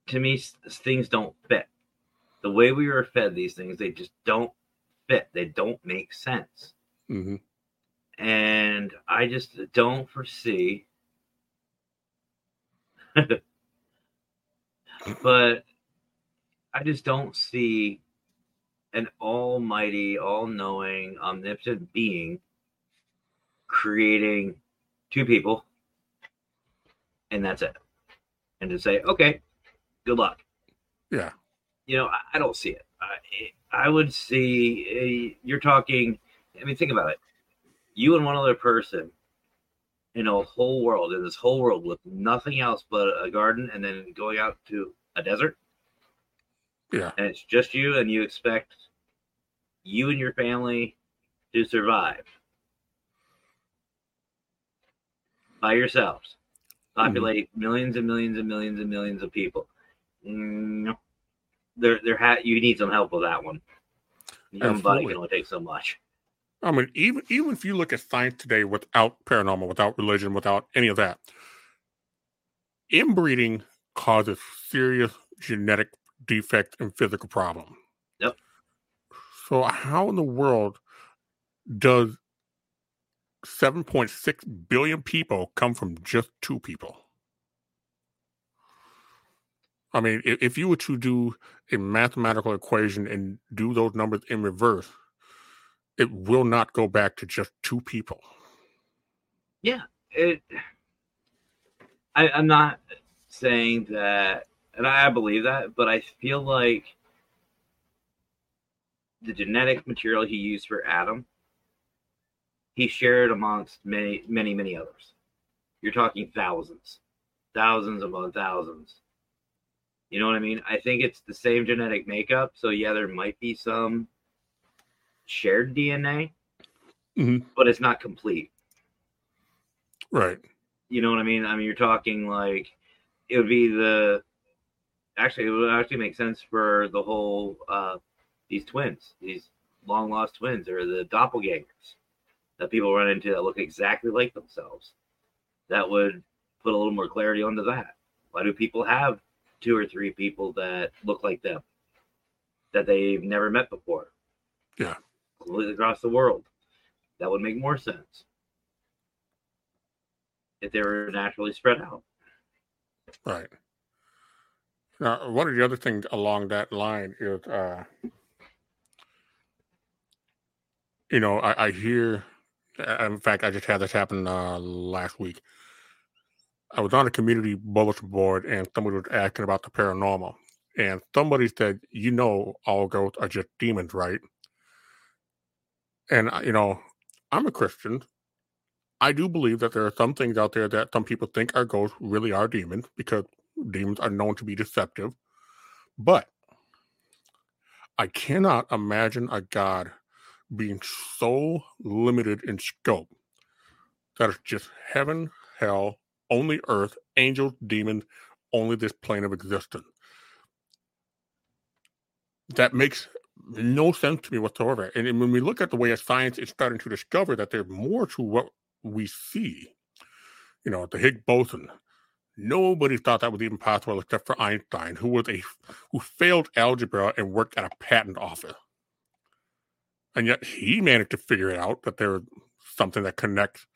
to me things don't fit. The way we were fed these things, they just don't fit. They don't make sense. Mm-hmm. And I just don't foresee. but I just don't see an almighty, all knowing, omnipotent being creating two people and that's it. And to say, okay, good luck. Yeah. You know, I, I don't see it. I, I would see a, you're talking, I mean, think about it. You and one other person in a whole world, in this whole world with nothing else but a garden and then going out to a desert. Yeah. And it's just you, and you expect you and your family to survive by yourselves. Mm-hmm. populate mm-hmm. millions and millions and millions and millions of people. Mm, there, there ha- you need some help with that one. Your body can only take so much. I mean, even even if you look at science today without paranormal, without religion, without any of that, inbreeding causes serious genetic defect and physical problem. Yep. So how in the world does 7.6 billion people come from just two people. I mean, if, you were to do a mathematical equation and do those numbers in reverse, it will not go back to just two people. Yeah, it. I, I'm not saying that, and I believe that, but I feel like the genetic material he used for Adam he shared amongst many, many, many others. You're talking thousands, thousands upon thousands. You know what I mean? I think it's the same genetic makeup. So, yeah, there might be some shared DNA, mm-hmm. but it's not complete. Right. You know what I mean? I mean, you're talking like it would be the actually, it would actually make sense for the whole, uh, these twins, these long lost twins, or the doppelgangers that people run into that look exactly like themselves. That would put a little more clarity onto that. Why do people have two or three people that look like them that they've never met before? Yeah. Completely across the world. That would make more sense if they were naturally spread out. Right. Now, one of the other things along that line is, uh, you know, I, I hear in fact, I just had this happen uh, last week. I was on a community bulletin board and somebody was asking about the paranormal. And somebody said, You know, all ghosts are just demons, right? And, uh, you know, I'm a Christian. I do believe that there are some things out there that some people think are ghosts really are demons because demons are known to be deceptive. But I cannot imagine a God being so limited in scope that it's just heaven, hell, only earth, angels, demons, only this plane of existence. That makes no sense to me whatsoever. And when we look at the way of science is starting to discover that there's more to what we see, you know, the Higgs boson, nobody thought that was even possible except for Einstein, who was a who failed algebra and worked at a patent office and yet he managed to figure it out that there's something that connects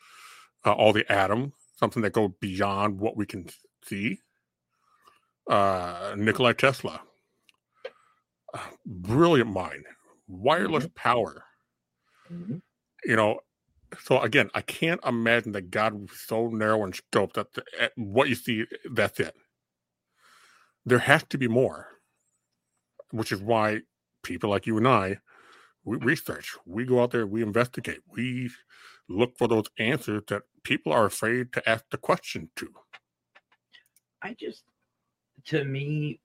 uh, all the atoms, something that goes beyond what we can see. uh, Nikolai Tesla, uh, brilliant mind, wireless mm-hmm. power. Mm-hmm. You know, so again, I can't imagine that God was so narrow in scope that the, eh, what you see, that's it. There has to be more, which is why people like you and I, we research, we go out there, we investigate, we look for those answers that people are afraid to ask the question to. I just, to me,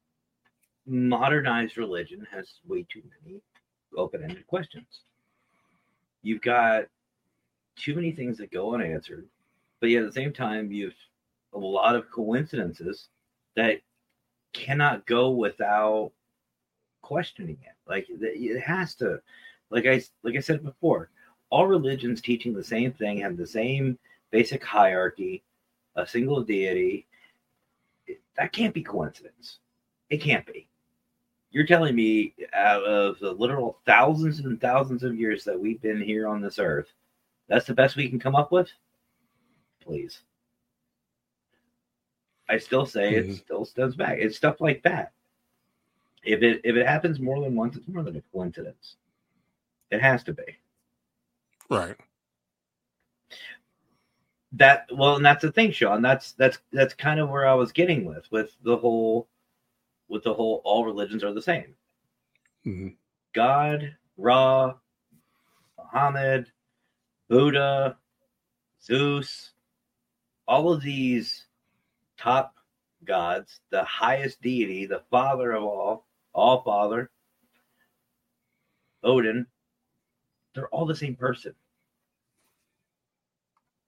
modernized religion has way too many open ended questions. You've got too many things that go unanswered, but yet at the same time, you've a lot of coincidences that cannot go without questioning it. Like it has to, like I like I said before, all religions teaching the same thing have the same basic hierarchy, a single deity. That can't be coincidence. It can't be. You're telling me out of the literal thousands and thousands of years that we've been here on this earth, that's the best we can come up with? Please. I still say mm-hmm. it still stems back. It's stuff like that. If it if it happens more than once, it's more than a coincidence. It has to be. Right. That well, and that's the thing, Sean. That's that's that's kind of where I was getting with with the whole with the whole all religions are the same. Mm-hmm. God, Ra, Muhammad, Buddha, Zeus, all of these top gods, the highest deity, the father of all, all father, Odin, they're all the same person.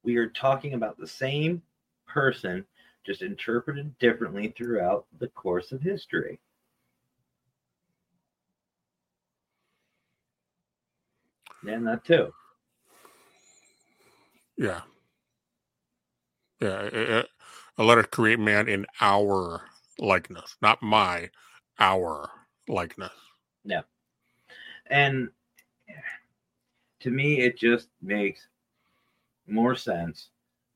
We are talking about the same person, just interpreted differently throughout the course of history. And that too. Yeah. Yeah. I let us create man in our likeness, not my, our likeness. Yeah. And to me, it just makes more sense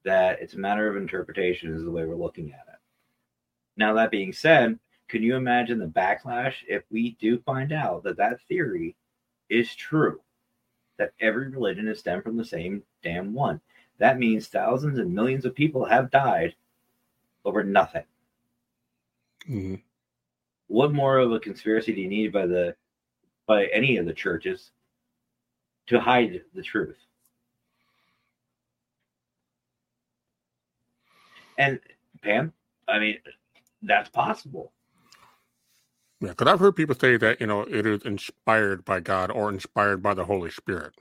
that it's a matter of interpretation, is the way we're looking at it. Now, that being said, can you imagine the backlash if we do find out that that theory is true? That every religion is stemmed from the same damn one. That means thousands and millions of people have died over nothing. Mm-hmm. What more of a conspiracy do you need by the by any of the churches to hide the truth. And Pam, I mean, that's possible. Yeah, because I've heard people say that you know it is inspired by God or inspired by the Holy Spirit.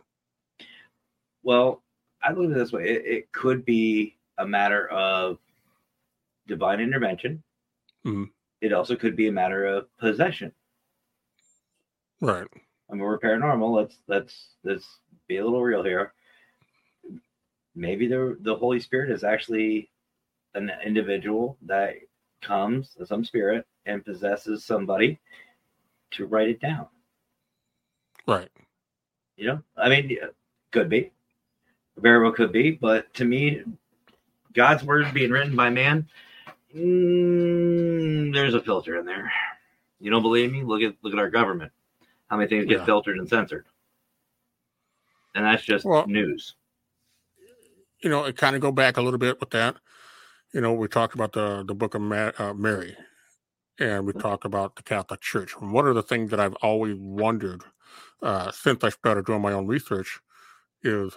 Well, I believe it this way: it, it could be a matter of divine intervention. Mm-hmm. It also could be a matter of possession. Right. I mean, we're paranormal. Let's let's let's be a little real here. Maybe the the Holy Spirit is actually an individual that comes, some spirit, and possesses somebody to write it down. Right. You know, I mean, could be, very well could be, but to me, God's word being written by man, mm, there's a filter in there. You don't believe me? Look at look at our government how many things get yeah. filtered and censored. And that's just well, news. You know, it kind of go back a little bit with that. You know, we talked about the the book of Ma- uh, Mary, and we mm-hmm. talked about the Catholic Church. And one of the things that I've always wondered uh, since I started doing my own research is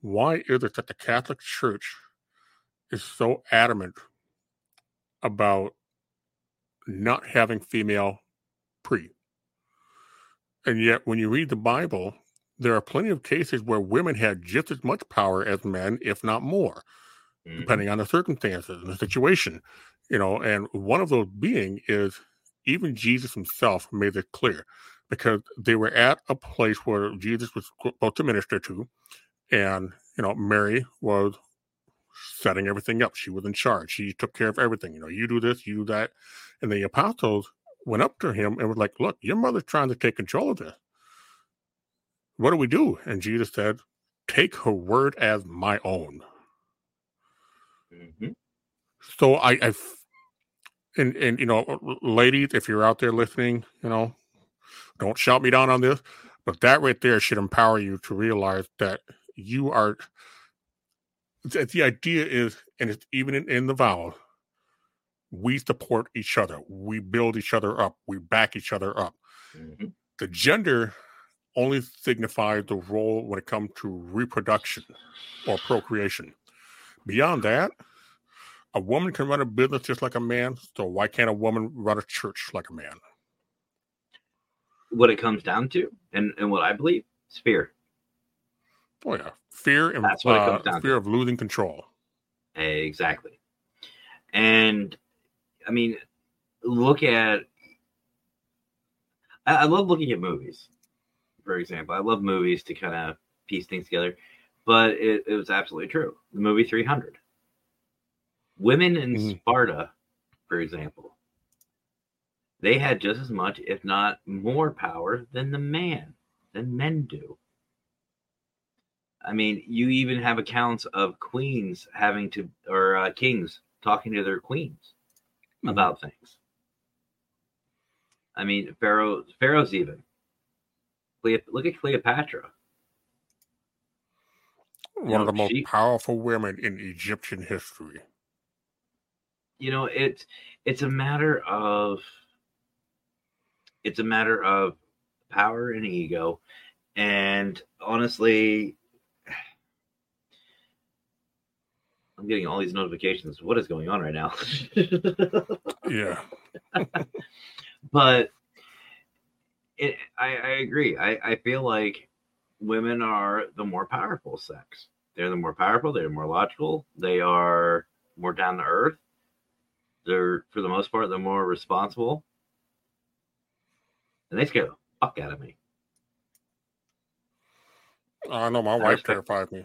why is it that the Catholic Church is so adamant about not having female priests? And yet, when you read the Bible, there are plenty of cases where women had just as much power as men, if not more, mm-hmm. depending on the circumstances and the situation. You know, and one of those being is even Jesus himself made it clear because they were at a place where Jesus was supposed to minister to, and you know, Mary was setting everything up. She was in charge. She took care of everything. You know, you do this, you do that. And the apostles went up to him and was like, Look, your mother's trying to take control of this. What do we do? And Jesus said, Take her word as my own. Mm-hmm. So I, I, and and you know, ladies, if you're out there listening, you know, don't shout me down on this, but that right there should empower you to realize that you are. The, the idea is, and it's even in, in the vow, we support each other, we build each other up, we back each other up. Mm-hmm. The gender only signifies the role when it comes to reproduction or procreation. Beyond that, a woman can run a business just like a man. So why can't a woman run a church like a man? What it comes down to, and, and what I believe, is fear. Oh yeah, fear and That's what uh, it comes down fear to. of losing control. Exactly, and I mean, look at. I, I love looking at movies. For example, I love movies to kind of piece things together, but it, it was absolutely true. The movie 300 Women in mm-hmm. Sparta, for example, they had just as much, if not more, power than the man, than men do. I mean, you even have accounts of queens having to, or uh, kings talking to their queens. About things. I mean, Pharaoh, Pharaoh's even. Look at Cleopatra. One you know, of the most she, powerful women in Egyptian history you know it's it's a matter of it's a matter of power and ego and honestly i'm getting all these notifications. What is going on right now? Yeah. But it, I, I agree. I, I feel like women are the more powerful sex. They're the more powerful they're more logical they are more down to earth. They're for the most part they're more responsible, and they scare the fuck out of me. I know my wife terrified me.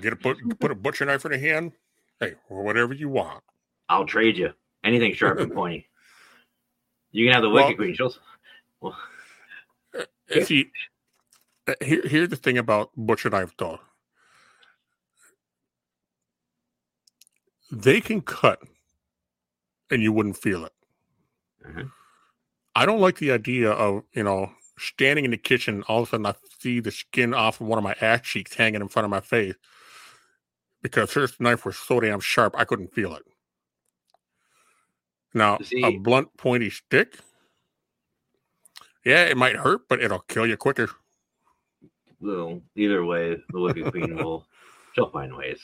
Get a put put a butcher knife in a hand. Hey, or whatever you want. I'll trade you anything sharp and pointy. You can have the wicked queen. She'll. Well, uh, see, uh, here, here's the thing about butcher knife, though. They can cut and you wouldn't feel it. Mm-hmm. I don't like the idea of, you know, standing in the kitchen, all of a sudden I see the skin off of one of my ass cheeks hanging in front of my face because her knife was so damn sharp, I couldn't feel it. Now, see, a blunt, pointy stick, yeah, it might hurt, but it'll kill you quicker. Well, either way, the Wicked Queen will she'll find ways.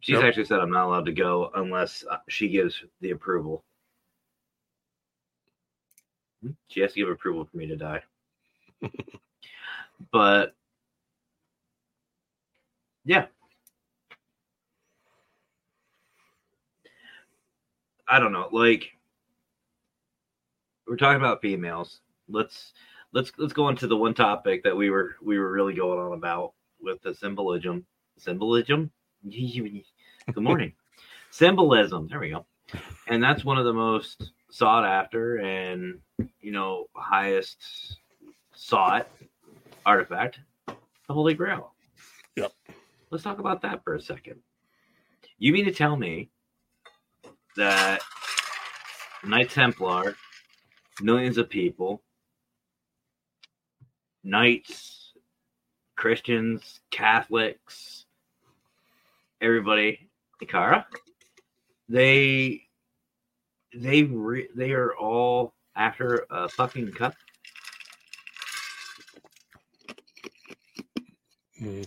She's yep. actually said I'm not allowed to go unless uh, she gives the approval. She has to give approval for me to die. but yeah. I don't know. Like we're talking about females. Let's let's let's go into the one topic that we were we were really going on about with the symbolism. Symbolism? Good morning. Symbolism. There we go. And that's one of the most sought after and you know highest sought artifact, the Holy Grail. Yep. Let's talk about that for a second. You mean to tell me that Knight Templar, millions of people, knights, Christians, Catholics, everybody, Ikara, they they re- they are all after a fucking cup. Mm.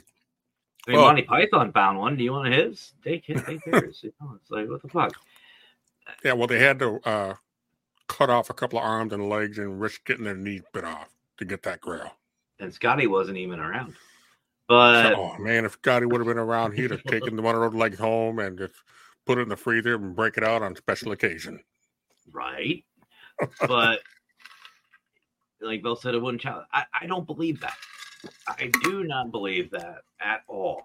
I mean, well, Monty Python found one. Do you want his? Take his. Take theirs. you know, it's like what the fuck. Yeah, well, they had to uh, cut off a couple of arms and legs and risk getting their knees bit off to get that grail. And Scotty wasn't even around. But oh man, if Scotty would have been around, he'd have taken the one of those legs home and just put it in the freezer and break it out on special occasion. Right. but like Bill said, it wouldn't challenge. I, I don't believe that. I do not believe that at all.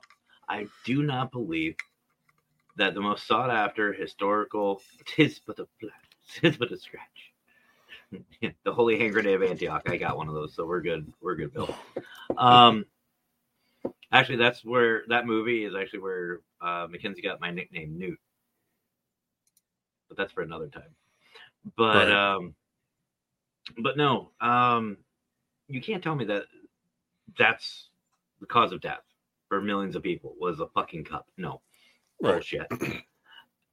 I do not believe that the most sought after historical tis but a tis but a scratch. the holy hand grenade of Antioch. I got one of those, so we're good. We're good, Bill. Um Actually, that's where that movie is actually where uh, Mackenzie got my nickname Newt. but that's for another time. But right. um, but no, um, you can't tell me that that's the cause of death for millions of people was a fucking cup. No, right. bullshit.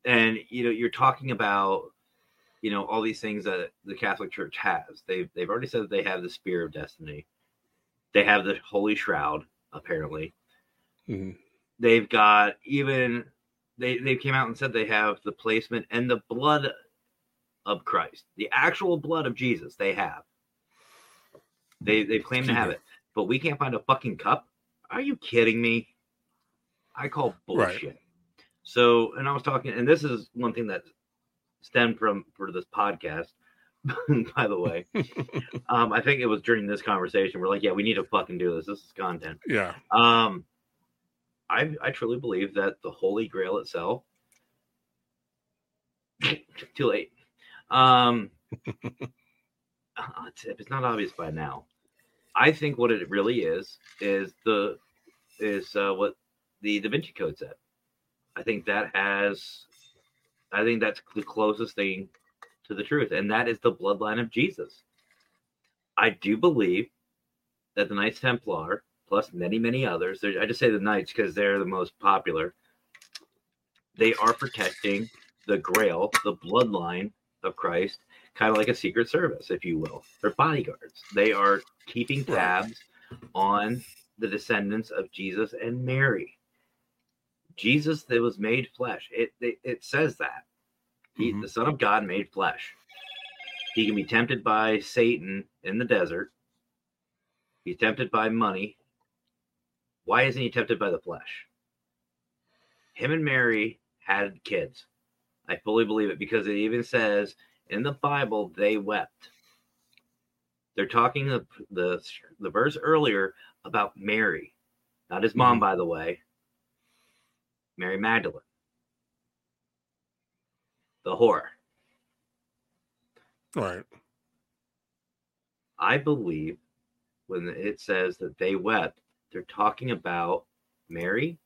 and you know, you're talking about you know all these things that the Catholic Church has. They've they've already said that they have the Spear of Destiny. They have the Holy Shroud, apparently. Mm-hmm. They've got even they they came out and said they have the placement and the blood of Christ, the actual blood of Jesus. They have. They they claim to have it, but we can't find a fucking cup. Are you kidding me? I call bullshit. Right. So, and I was talking, and this is one thing that stemmed from for this podcast. by the way, um, I think it was during this conversation we're like, yeah, we need to fucking do this. This is content. Yeah. Um, I I truly believe that the Holy Grail itself. too late. Um, uh, if it's not obvious by now, I think what it really is is the is uh, what the Da Vinci Code said. I think that has, I think that's the closest thing to the truth, and that is the bloodline of Jesus. I do believe that the Knights Templar, plus many many others, I just say the Knights because they're the most popular. They are protecting the Grail, the bloodline of Christ, kind of like a secret service, if you will. They're bodyguards. They are keeping tabs on the descendants of Jesus and Mary. Jesus that was made flesh. It it, it says that. He, mm-hmm. the Son of God made flesh. He can be tempted by Satan in the desert. He's tempted by money. Why isn't he tempted by the flesh? Him and Mary had kids. I fully believe it because it even says in the Bible they wept. They're talking the the, the verse earlier about Mary, not his mom, mm-hmm. by the way. Mary Magdalene, the whore. Right. I believe when it says that they wept, they're talking about Mary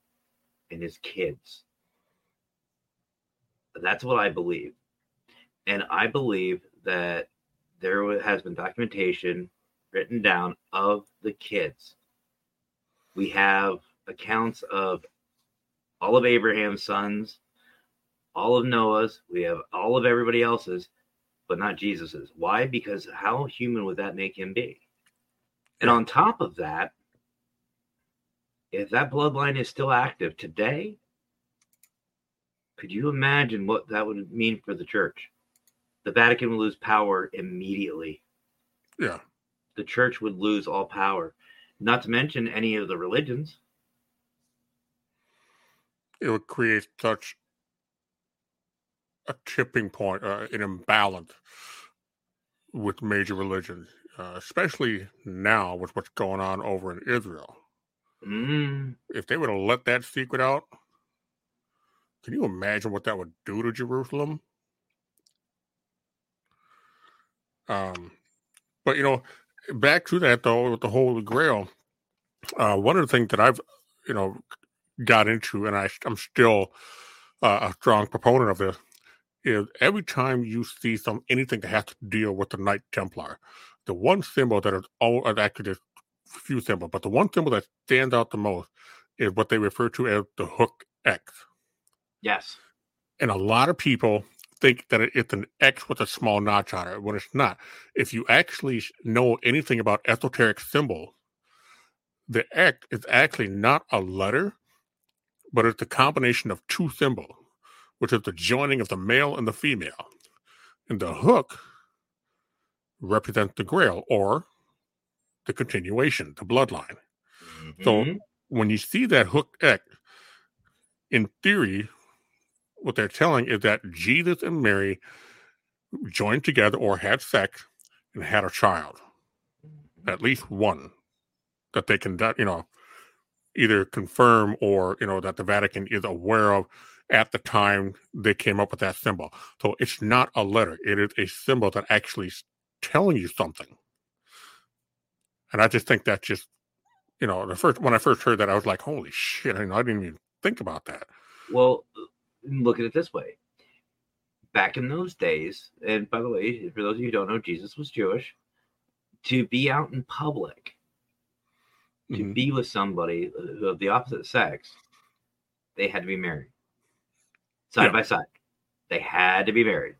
and his kids. That's what I believe. And I believe that there has been documentation written down of the kids. We have accounts of all of Abraham's sons, all of Noah's, we have all of everybody else's, but not Jesus's. Why? Because how human would that make him be? And on top of that, if that bloodline is still active today, could you imagine what that would mean for the church? The Vatican would lose power immediately. Yeah. The church would lose all power, not to mention any of the religions. It would create such a tipping point, uh, an imbalance with major religions, uh, especially now with what's going on over in Israel. Mm. If they would have let that secret out, can you imagine what that would do to Jerusalem? Um, but you know, back to that though, with the Holy Grail, uh, one of the things that I've, you know, got into, and I, I'm still uh, a strong proponent of this, is every time you see some anything that has to deal with the Knight Templar, the one symbol that is all actually there's few symbols, but the one symbol that stands out the most is what they refer to as the hook X. Yes. And a lot of people think that it's an X with a small notch on it when it's not. If you actually know anything about esoteric symbols, the X is actually not a letter, but it's a combination of two thimble, which is the joining of the male and the female. And the hook represents the grail or the continuation, the bloodline. Mm-hmm. So when you see that hook X, in theory, what they're telling is that Jesus and Mary joined together or had sex and had a child, at least one that they can, you know, either confirm or you know that the Vatican is aware of at the time they came up with that symbol. So it's not a letter; it is a symbol that actually is telling you something. And I just think that's just, you know, the first when I first heard that, I was like, "Holy shit!" I, I didn't even think about that. Well, uh, look at it this way back in those days, and by the way, for those of you who don't know, Jesus was Jewish. To be out in public, to Mhm. be with somebody of the opposite sex, they had to be married side Yeah. by side. They had to be married,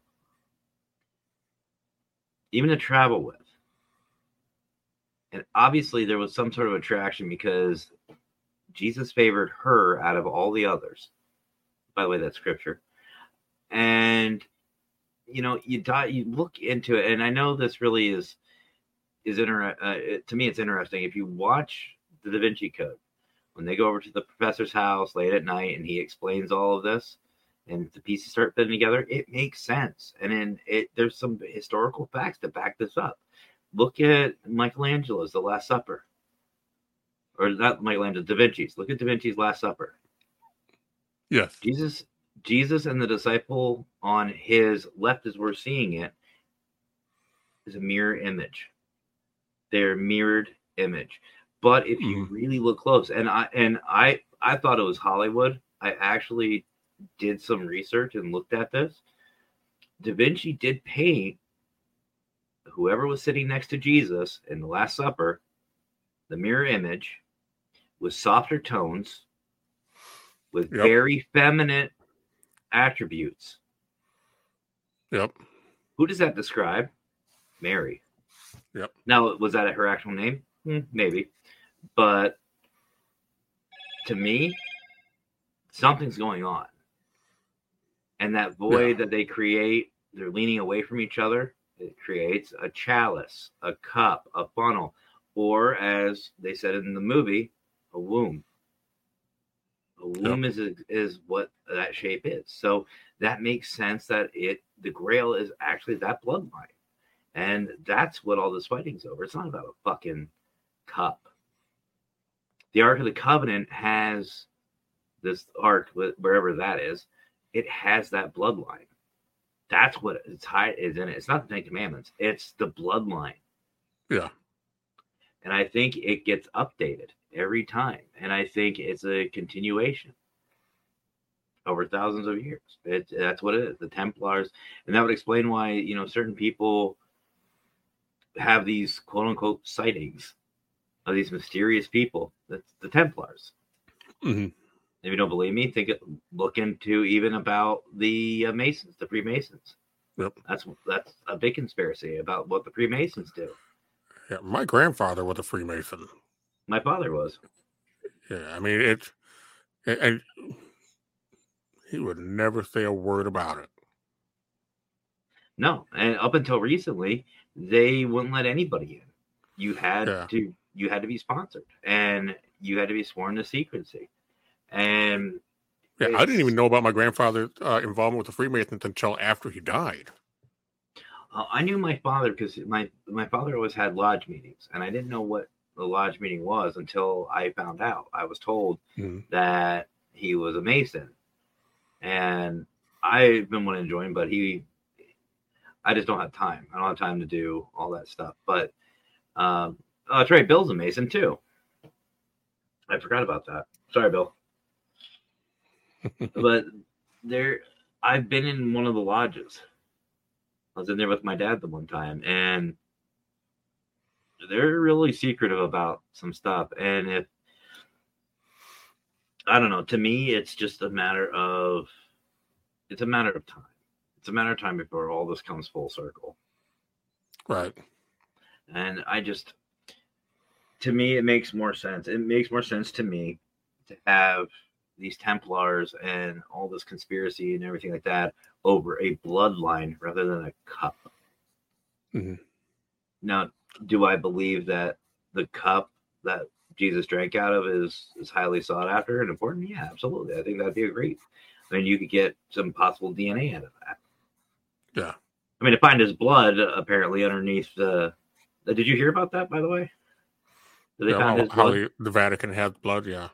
even to travel with. And obviously, there was some sort of attraction because Jesus favored her out of all the others. By the way, that's scripture. And you know, you die, you look into it, and I know this really is is inter- uh, it, to me it's interesting if you watch the Da Vinci Code when they go over to the professor's house late at night and he explains all of this and the pieces start fitting together, it makes sense. And then it there's some historical facts to back this up. Look at Michelangelo's The Last Supper, or not Michelangelo, Da Vinci's. Look at Da Vinci's Last Supper. Yes. Jesus, Jesus and the disciple on his left, as we're seeing it, is a mirror image. They're mirrored image. But if you Mhm. really look close, and I and I I thought it was Hollywood. I actually did some research and looked at this. Da Vinci did paint whoever was sitting next to Jesus in the Last Supper, the mirror image, with softer tones, with Yep. very feminine attributes. Yep. Who does that describe? Mary. Yep. Now, was that her actual name? Hmm, maybe. But to me, something's going on. And that void that they create, they're leaning away from each other. It creates a chalice, a cup, a funnel, or as they said in the movie, a womb. A womb is is what that shape is. So that makes sense that it the grail is actually that bloodline. And that's what all this fighting's over. It's not about a fucking cup. The Ark of the Covenant has this ark, wherever that is, it has that bloodline. That's what it's high is in it. It's not the Ten Commandments, it's the bloodline. Yeah. And I think it gets updated every time. And I think it's a continuation over thousands of years. It, that's what it is. The Templars, and that would explain why you know certain people have these quote unquote sightings of these mysterious people. That's the Templars. Mhm. If you don't believe me, think look into even about the uh, Masons, the Freemasons. Yep. That's that's a big conspiracy about what the Freemasons do. Yeah. My grandfather was a Freemason. My father was. Yeah. I mean, it's, and, and he would never say a word about it. No, and up until recently, they wouldn't let anybody in. You had Yeah. to you had to be sponsored, and you had to be sworn to secrecy. And Yeah. I didn't even know about my grandfather's uh, involvement with the Freemasons until after he died. uh, I knew my father because my my father always had lodge meetings, and I didn't know what the lodge meeting was until I found out. I was told Mhm. that he was a Mason, and I've been wanting to join, but he, I just don't have time. I don't have time to do all that stuff. But um, oh, that's right, Bill's a Mason too. I forgot about that. Sorry, Bill. but there, I've been in one of the lodges. I was in there with my dad the one time, and they're really secretive about some stuff. And if I don't know, to me, it's just a matter of it's a matter of time. It's a matter of time before all this comes full circle. Right. And I just, to me, it makes more sense. It makes more sense to me to have these Templars and all this conspiracy and everything like that over a bloodline rather than a cup. Mhm. Now, do I believe that the cup that Jesus drank out of is is highly sought after and important? Yeah, absolutely. I think that'd be a great. I mean, you could get some possible DNA out of that. Yeah. I mean, to find his blood apparently underneath the. the- Did you hear about that, by the way? They Yeah, found how, his blood? the, the Vatican had blood. Yeah.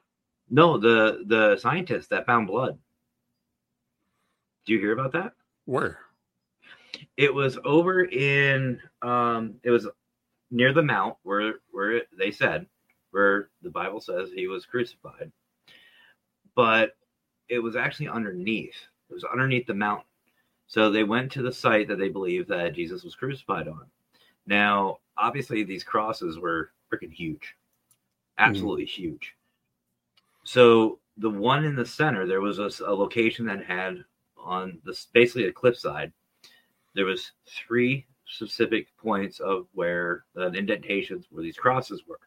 No, the the scientists that found blood. Do you hear about that? Where? It was over in um it was near the mount where where it, they said where the Bible says he was crucified. But it was actually underneath. It was underneath the mountain. So they went to the site that they believe that Jesus was crucified on. Now, obviously, these crosses were freaking huge, absolutely mm-hmm. huge. So the one in the center, there was a, a location that had on this basically a cliffside. There was three specific points of where the indentations where these crosses were.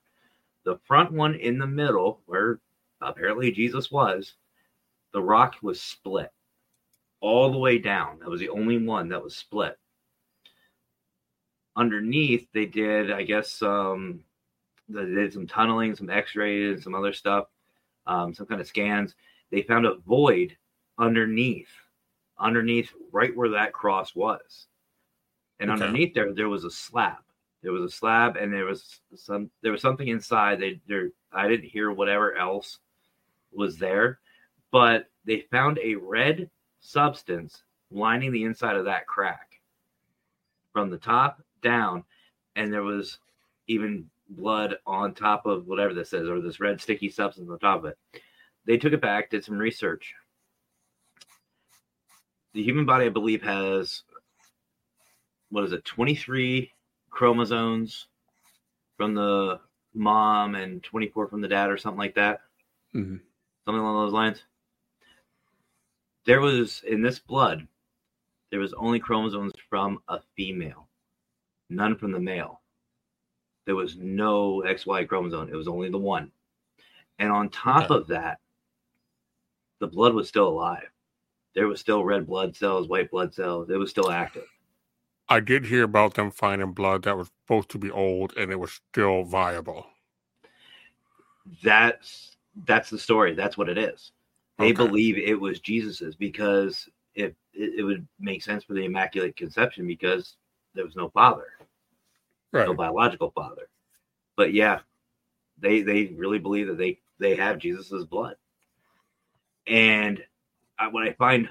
The front one in the middle, where apparently Jesus was, the rock was split all the way down. That was the only one that was split. Underneath, they did, I guess, um, they did some tunneling, some X-rays, and some other stuff, um, some kind of scans. They found a void underneath, underneath right where that cross was, and okay. underneath there, there was a slab. There was a slab, and there was some, there was something inside. They, there, I didn't hear whatever else was there, but they found a red substance lining the inside of that crack from the top down, and there was even blood on top of whatever this is, or this red sticky substance on top of it. They took it back, did some research. The human body, I believe, has what is it, 23 chromosomes from the mom and 24 from the dad, or something like that. Mm-hmm. Something along those lines there was in this blood, there was only chromosomes from a female, none from the male. There was no XY chromosome. It was only the one. And on top of that, the blood was still alive. There was still red blood cells, white blood cells. It was still active. I did hear about them finding blood that was supposed to be old and it was still viable. That's that's the story. That's what it is. They okay. believe it was Jesus's because it, it, it would make sense for the Immaculate Conception because there was no father, right. no biological father. But yeah, they they really believe that they they have Jesus's blood. And I, what I find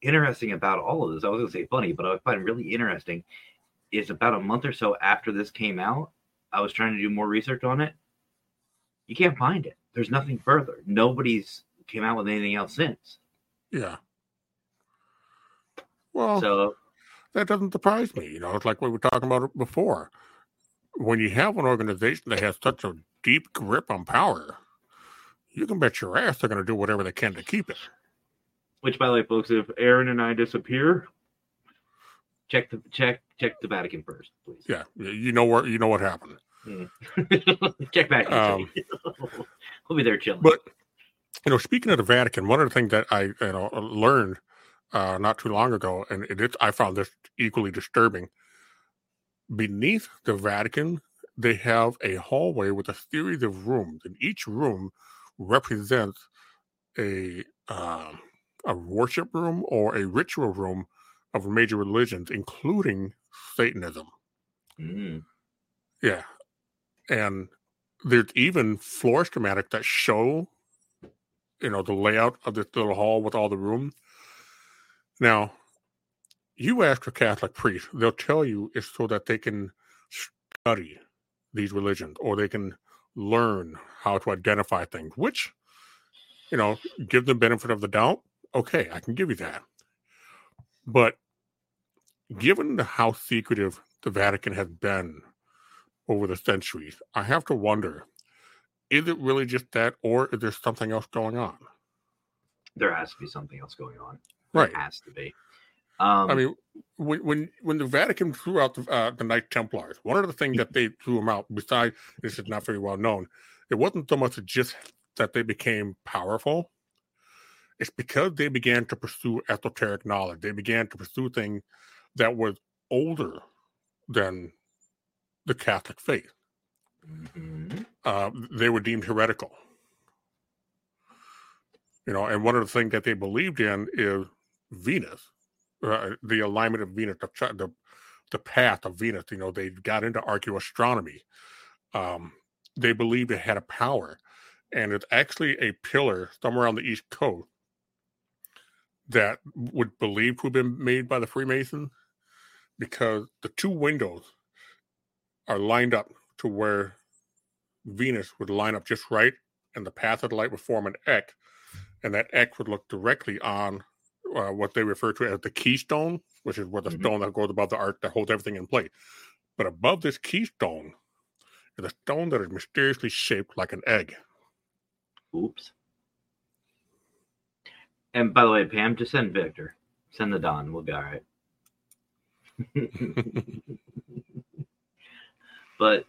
interesting about all of this, I was going to say funny, but I find really interesting is about a month or so after this came out, I was trying to do more research on it. You can't find it. There's nothing further. Nobody's came out with anything else since. Yeah. Well, so that doesn't surprise me. You know, it's like we were talking about it before. When you have an organization that has such a deep grip on power, you can bet your ass they're going to do whatever they can to keep it. Which, by the way, folks, if Aaron and I disappear, check the check check the Vatican first, please. Yeah, you know where you know what happened. Mm. check back. Um, we'll be there chilling. But you know, speaking of the Vatican, one of the things that I you know learned uh, not too long ago, and it is, I found this equally disturbing. Beneath the Vatican, they have a hallway with a series of rooms, and each room represents a uh, a worship room or a ritual room of major religions, including Satanism. Mm. Yeah, and there's even floor schematics that show you know the layout of this little hall with all the rooms. Now, you ask a Catholic priest, they'll tell you it's so that they can study these religions or they can learn how to identify things, which, you know, give them benefit of the doubt. Okay, I can give you that. But given how secretive the Vatican has been over the centuries, I have to wonder is it really just that, or is there something else going on? There has to be something else going on. Right, there has to be. Um, I mean, when when when the Vatican threw out the, uh, the Knight Templars, one of the things that they threw them out, besides this is not very well known, it wasn't so much just that they became powerful. It's because they began to pursue esoteric knowledge. They began to pursue things that was older than the Catholic faith. Mm-hmm. Uh, they were deemed heretical. You know, and one of the things that they believed in is Venus, uh, the alignment of Venus, the, the, the path of Venus. You know, they got into archaeoastronomy. Um, they believed it had a power, and it's actually a pillar somewhere on the East Coast that would believe to have been made by the Freemasons because the two windows are lined up to where Venus would line up just right, and the path of the light would form an X, and that X would look directly on uh, what they refer to as the keystone, which is what the Mhm. stone that goes above the ark that holds everything in place. But above this keystone is a stone that is mysteriously shaped like an egg. Oops. And by the way, Pam, just send Victor. Send the Don. We'll be all right. but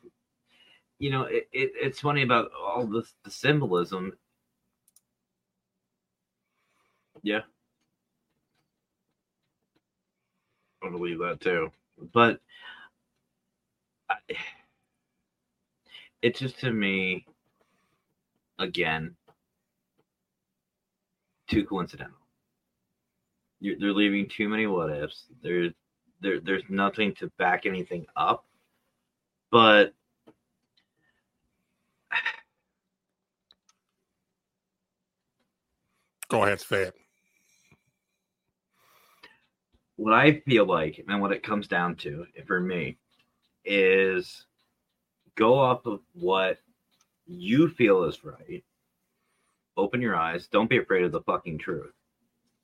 you know, it, it, it's funny about all this the symbolism. Yeah. I believe that too. But it's just to me again too coincidental. You're, they're leaving too many what ifs. There's there, there's nothing to back anything up. But Go ahead, say it. What I feel like and what it comes down to for me is go off of what you feel is right. Open your eyes. Don't be afraid of the fucking truth.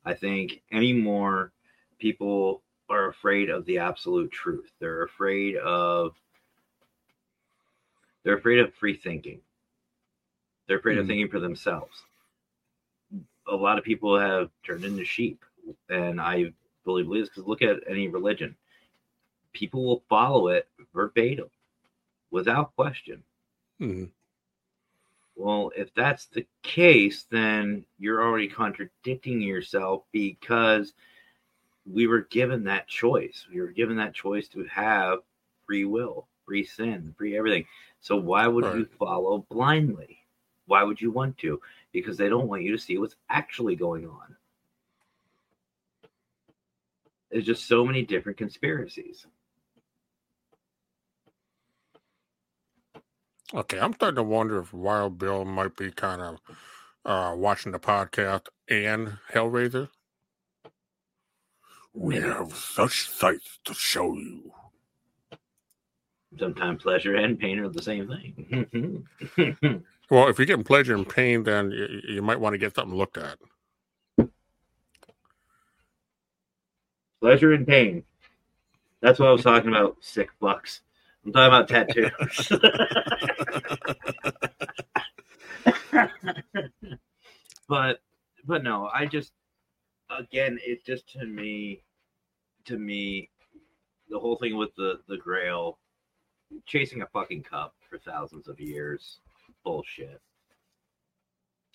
I think anymore people are afraid of the absolute truth. They're afraid of they're afraid of free thinking. They're afraid of Mhm. thinking for themselves. A lot of people have turned into sheep, and I fully believe this because look at any religion. People will follow it verbatim without question. Mhm. Well, if that's the case, then you're already contradicting yourself because we were given that choice. We were given that choice to have free will, free sin, free everything. So why would you follow blindly? Why would you want to? Because they don't want you to see what's actually going on. There's just so many different conspiracies. Okay, I'm starting to wonder if Wild Bill might be kind of uh, watching the podcast and Hellraiser. We have such sights to show you. Sometimes pleasure and pain are the same thing. Well, if you're getting pleasure and pain, then you, you might want to get something looked at. Pleasure and pain. That's what I was talking about. Sick bucks. I'm talking about tattoos. but but no, I just again, it just to me to me the whole thing with the the grail chasing a fucking cup for thousands of years bullshit.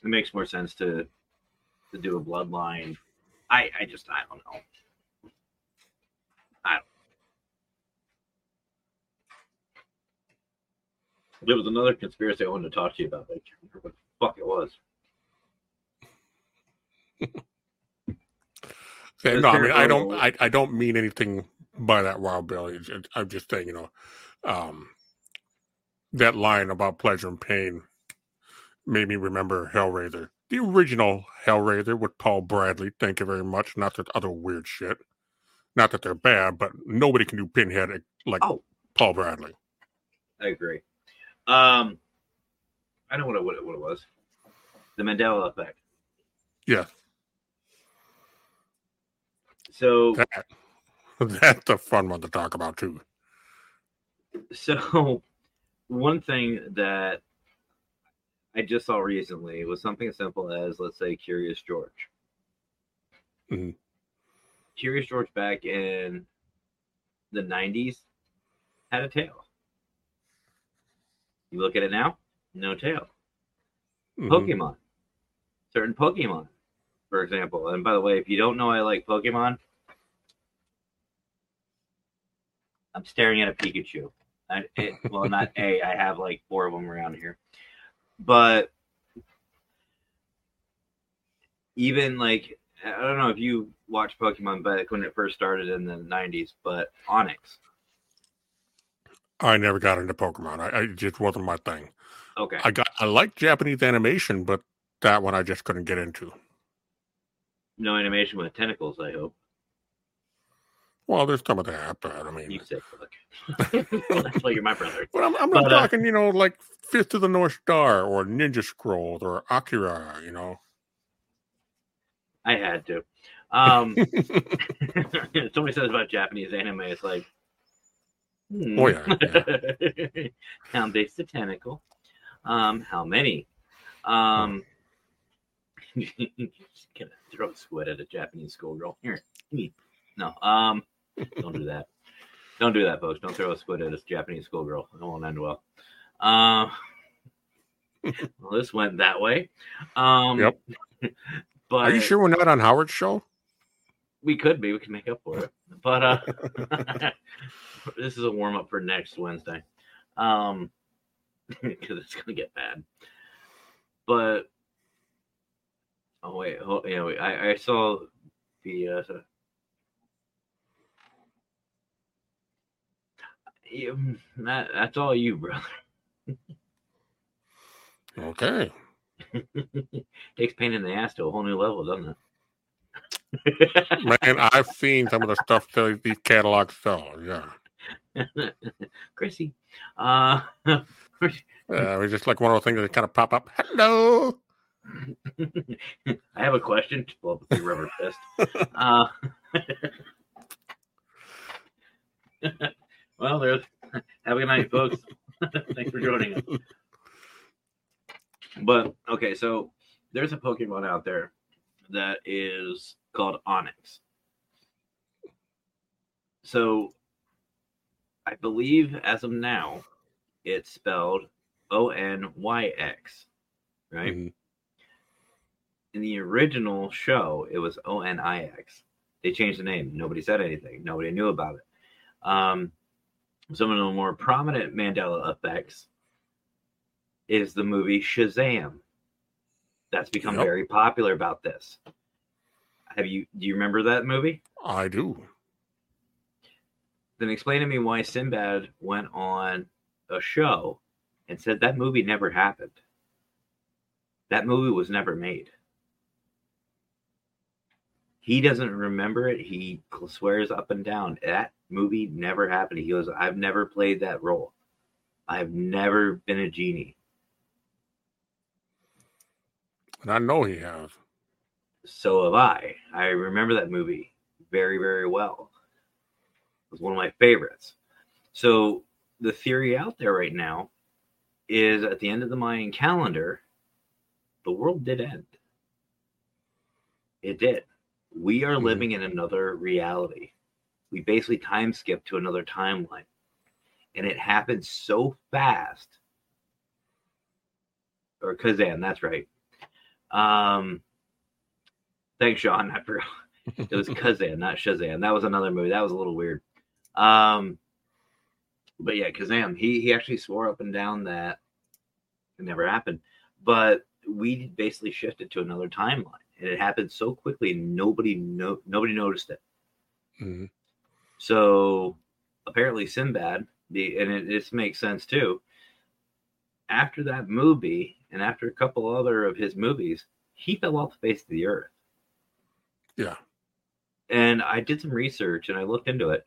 It makes more sense to to do a bloodline. I I just I don't know. There was another conspiracy I wanted to talk to you about. I can't remember what the fuck it was. No, I mean, I don't. I, I don't mean anything by that Wild Bill. I'm just saying, you know, um, that line about pleasure and pain made me remember Hellraiser, the original Hellraiser with Paul Bradley. Thank you very much. Not that other weird shit. Not that they're bad, but nobody can do Pinhead like Oh. Paul Bradley. I agree. Um, I know what it, what it, what it was. The Mandela effect. Yeah, So that that's a fun one to talk about too. so one thing that I just saw recently was something as simple as let's say Curious George. Mhm. Curious George back in the 90s had a tail. You look at it now, no tail. Mhm. Pokemon. Certain Pokemon, for example. And by the way, if you don't know I like Pokemon, I'm staring at a Pikachu. I, it, well, not a. I have like four of them around here, but even like I don't know if you watched Pokemon back when it first started in the '90s, but Onyx. I never got into Pokemon. I, I just wasn't my thing. Okay, I got I like Japanese animation, but that one I just couldn't get into. no animation with tentacles. I hope Well, there's some of that, but I mean, you fuck. That's why you're my brother. but I'm, I'm not But, uh, talking, you know, like Fist of the North Star or Ninja Scrolls or Akira, you know. I had to. Um, somebody says about Japanese anime, it's like, hmm. Oh, yeah, big's the tentacle? Um, how many? Um, just gonna throw a squid at a Japanese schoolgirl. Here. No, um, don't do that. Don't do that, folks. Don't throw a squid at a Japanese schoolgirl. It won't end well. Um, well, this went that way. Um, Yep. But Are you sure we're not on Howard's show? We could be. We can make up for it. But uh this is a warm up for next Wednesday. Um because it's gonna get bad. But oh wait, oh, yeah, wait, I, I saw the uh yeah, mm, that, that's all you, brother. Okay. Takes pain in the ass to a whole new level, doesn't Man, I've seen some of the stuff that these catalogs sell. Yeah. Chrissy. Uh Uh, it's just like one of those things that kind of pop up. Hello. I have a question. Blow up a rubber fist. Uh, well, there's. Have a good night, folks. Thanks for joining us. But okay, so there's a Pokemon out there that is called Onyx. So I believe as of now, it's spelled O N Y X, right? Mhm. in the original show, it was O N I X. They changed the name. Nobody said anything. Nobody knew about it. Um, some of the more prominent Mandela effects is the movie Shazam. That's become Yep. very popular about this. Have you do you remember that movie? I do. Then explain to me why Sinbad went on a show and said that movie never happened. That movie was never made. He doesn't remember it. He swears up and down that movie never happened. He goes, I've never played that role. I've never been a genie. And I know he has. So have I. I remember that movie very, very well. It was one of my favorites. So the theory out there right now is at the end of the Mayan calendar, the world did end. It did. We are Mhm. living in another reality. We basically time skip to another timeline. And it happened so fast. Or Kazaam, that's right. Um thanks, Sean. I forgot. It was Kazaam, not Shazam. That was another movie. That was a little weird. Um, but yeah, Kazaam. He he actually swore up and down that it never happened. But we basically shifted to another timeline, and it happened so quickly. Nobody no nobody noticed it. Mhm. So apparently, Sinbad, the and it, this makes sense too. After that movie, and after a couple other of his movies, he fell off the face of the earth. Yeah. And I did some research and I looked into it.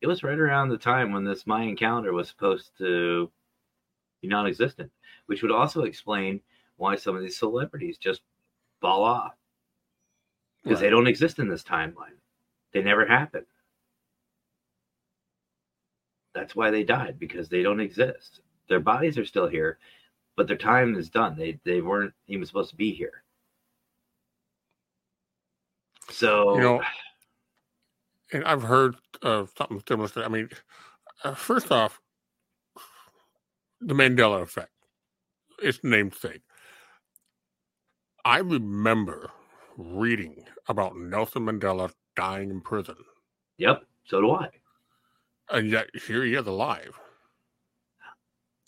It was right around the time when this Mayan calendar was supposed to be non existent, which would also explain why some of these celebrities just fall off because they don't exist in this timeline. They never happened. That's why they died because they don't exist. Their bodies are still here, but their time is done. They they weren't even supposed to be here. So You know, and I've heard of something similar. To, I mean, uh, first off, the Mandela effect. Its namesake. I remember reading about Nelson Mandela dying in prison, Yep, so do I. and yet here he is alive.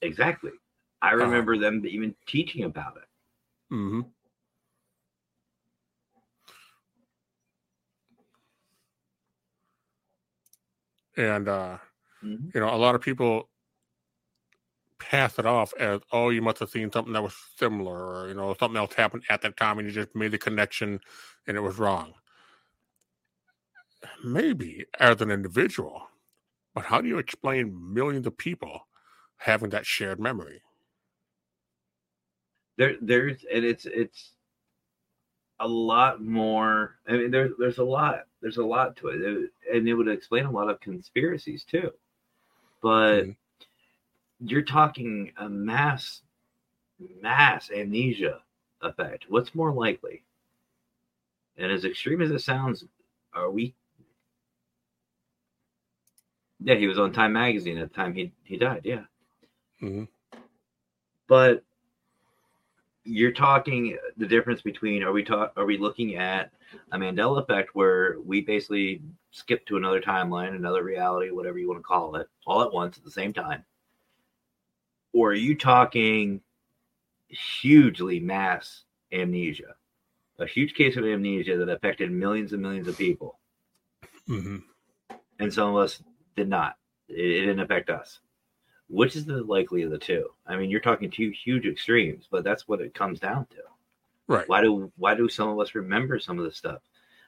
Exactly. I Uh-huh. remember them even teaching about it. hmm And uh, Mhm. you know, a lot of people pass it off as, "Oh, you must have seen something that was similar, or you know, something else happened at that time, and you just made the connection, and it was wrong." Maybe as an individual, but how do you explain millions of people having that shared memory? There, there's, and it's, it's, a lot more. I mean, there's there's a lot there's a lot to it, and it would explain a lot of conspiracies too. But mm-hmm. you're talking a mass mass amnesia effect. What's more likely? And as extreme as it sounds, are we? Yeah, he was on Time Magazine at the time he he died. Yeah. Mm-hmm. But you're talking the difference between are we talk are we looking at a Mandela effect where we basically skip to another timeline, another reality, whatever you want to call it, all at once at the same time? Or are you talking hugely mass amnesia? A huge case of amnesia that affected millions and millions of people. Mm-hmm. And some of us did not. It, it didn't affect us which is the likely of the two? I mean, you're talking two huge extremes, but that's what it comes down to. Right. Why do why do some of us remember some of this stuff?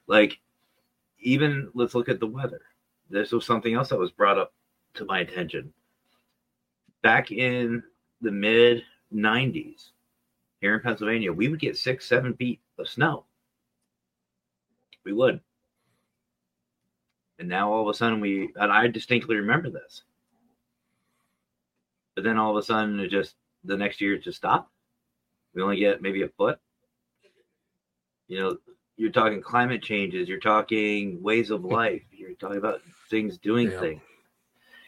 Like even let's look at the weather. This was something else that was brought up to my attention. Back in the mid 90s here in Pennsylvania, we would get six, seven feet of snow. We would. And now all of a sudden we and I distinctly remember this but then all of a sudden it just the next year it just stopped. We only get maybe a foot. You know, you're talking climate changes, you're talking ways of life, you're talking about things doing yeah. things.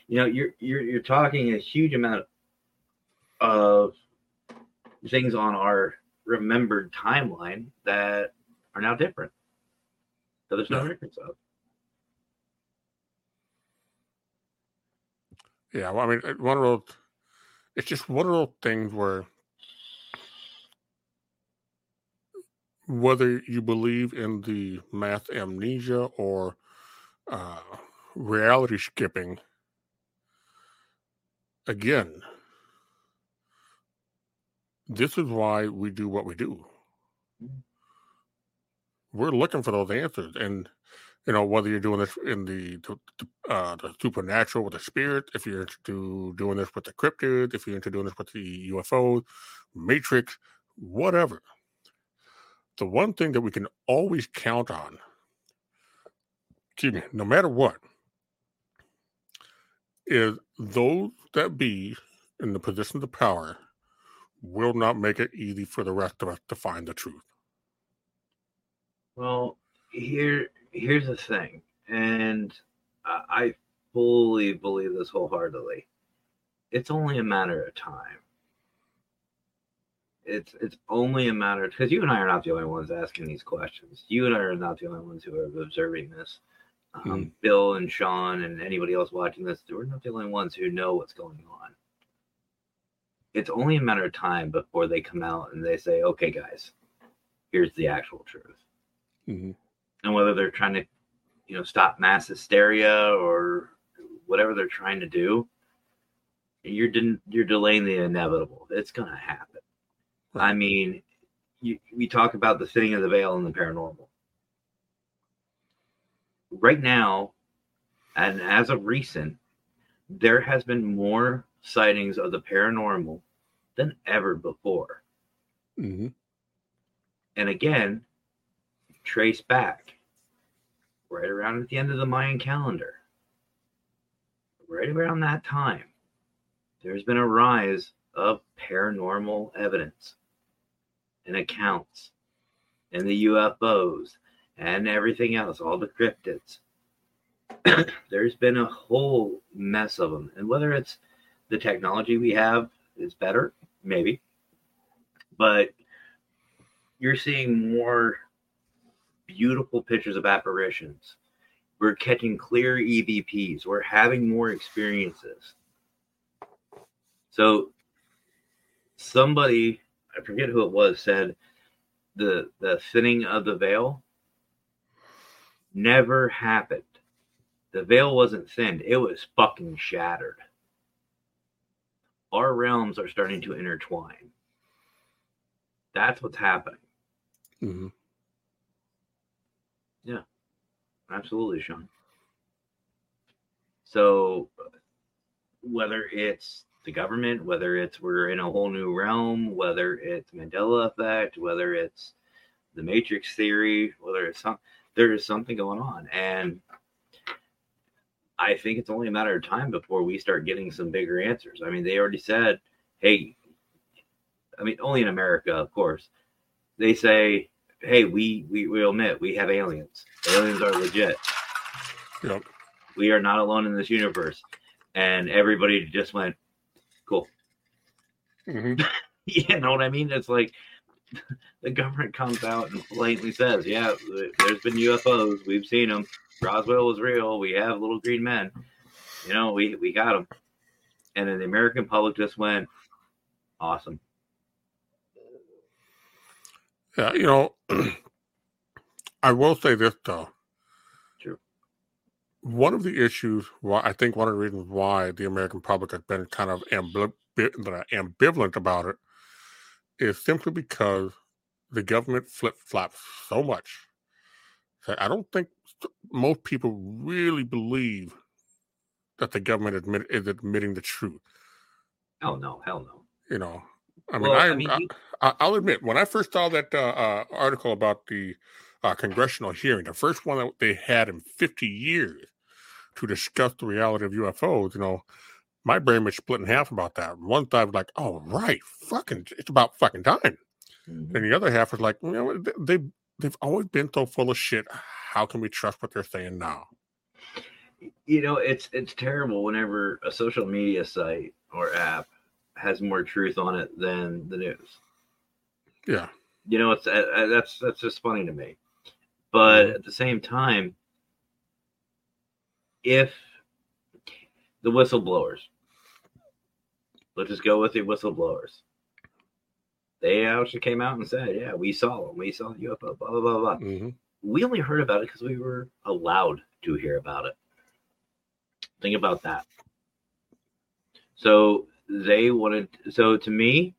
You know, you're you're you're talking a huge amount of things on our remembered timeline that are now different. That there's no records of. Yeah, well, I mean, one of it's just one of those things where whether you believe in the math amnesia or uh, reality skipping, again, this is why we do what we do. We're looking for those answers, and you know whether you're doing this in the uh, the supernatural with the spirit, if you're into doing this with the cryptid, if you're into doing this with the UFO, Matrix, whatever. The one thing that we can always count on, excuse me, no matter what, is those that be in the positions of power will not make it easy for the rest of us to find the truth. Well, here here's the thing, and I fully believe this wholeheartedly. It's only a matter of time. It's it's only a matter because you and I are not the only ones asking these questions. You and I are not the only ones who are observing this. Um, mm-hmm. Bill and Sean and anybody else watching this, we're not the only ones who know what's going on. It's only a matter of time before they come out and they say, "Okay, guys, here's the actual truth." Mm-hmm and whether they're trying to, you know, stop mass hysteria or whatever they're trying to do, you're de- you're delaying the inevitable. It's going to happen. I mean, you, we talk about the thinning of the veil and the paranormal. Right now, and as of recent, there has been more sightings of the paranormal than ever before. Mm-hmm. And again, trace back right around at the end of the Mayan calendar, right around that time, there's been a rise of paranormal evidence and accounts and the UFOs and everything else, all the cryptids. there's been a whole mess of them. And whether it's the technology we have is better, maybe, but you're seeing more beautiful pictures of apparitions. We're catching clear EVPs. We're having more experiences. So somebody, I forget who it was, said the the thinning of the veil never happened. The veil wasn't thinned, it was fucking shattered. Our realms are starting to intertwine. That's what's happening. Mm-hmm. Yeah, absolutely, Sean. So, whether it's the government, whether it's we're in a whole new realm, whether it's Mandela effect, whether it's the Matrix theory, whether it's some there is something going on, and I think it's only a matter of time before we start getting some bigger answers. I mean, they already said, "Hey," I mean, only in America, of course. They say, "Hey, we we will admit we have aliens. Aliens are legit. Yep. We are not alone in this universe." And everybody just went, "Cool." hmm you know what I mean? It's like the government comes out and blatantly says, "Yeah, there's been UFOs. We've seen them. Roswell was real. We have little green men. You know, we we got them." And then the American public just went, "Awesome." Yeah, you know, I will say this though. True. One of the issues, why I think one of the reasons why the American public has been kind of ambivalent, ambivalent about it is simply because the government flip flops so much that I don't think most people really believe that the government admit, is admitting the truth. Hell no, hell no. You know, I mean, Well, I, I mean, you- I, I'll admit when I first saw that uh, uh, article about the uh, congressional hearing, the first one that they had in 50 years to discuss the reality of UFOs, you know, my brain was split in half about that. One side was like, "Oh, right, fucking, it's about fucking time," Mhm. and the other half was like, "You know, they- they've always been so full of shit. How can we trust what they're saying now?" You know, it's it's terrible whenever a social media site or app has more truth on it than the news. Yeah, you know it's uh, uh, that's that's just funny to me. But Mhm. at the same time if the whistleblowers let's just go with the whistleblowers. They actually came out and said yeah we saw them. We saw the ufo blah blah blah blah. Hmm we only heard about it because we were allowed to hear about it. Think about that. So they wanted so to me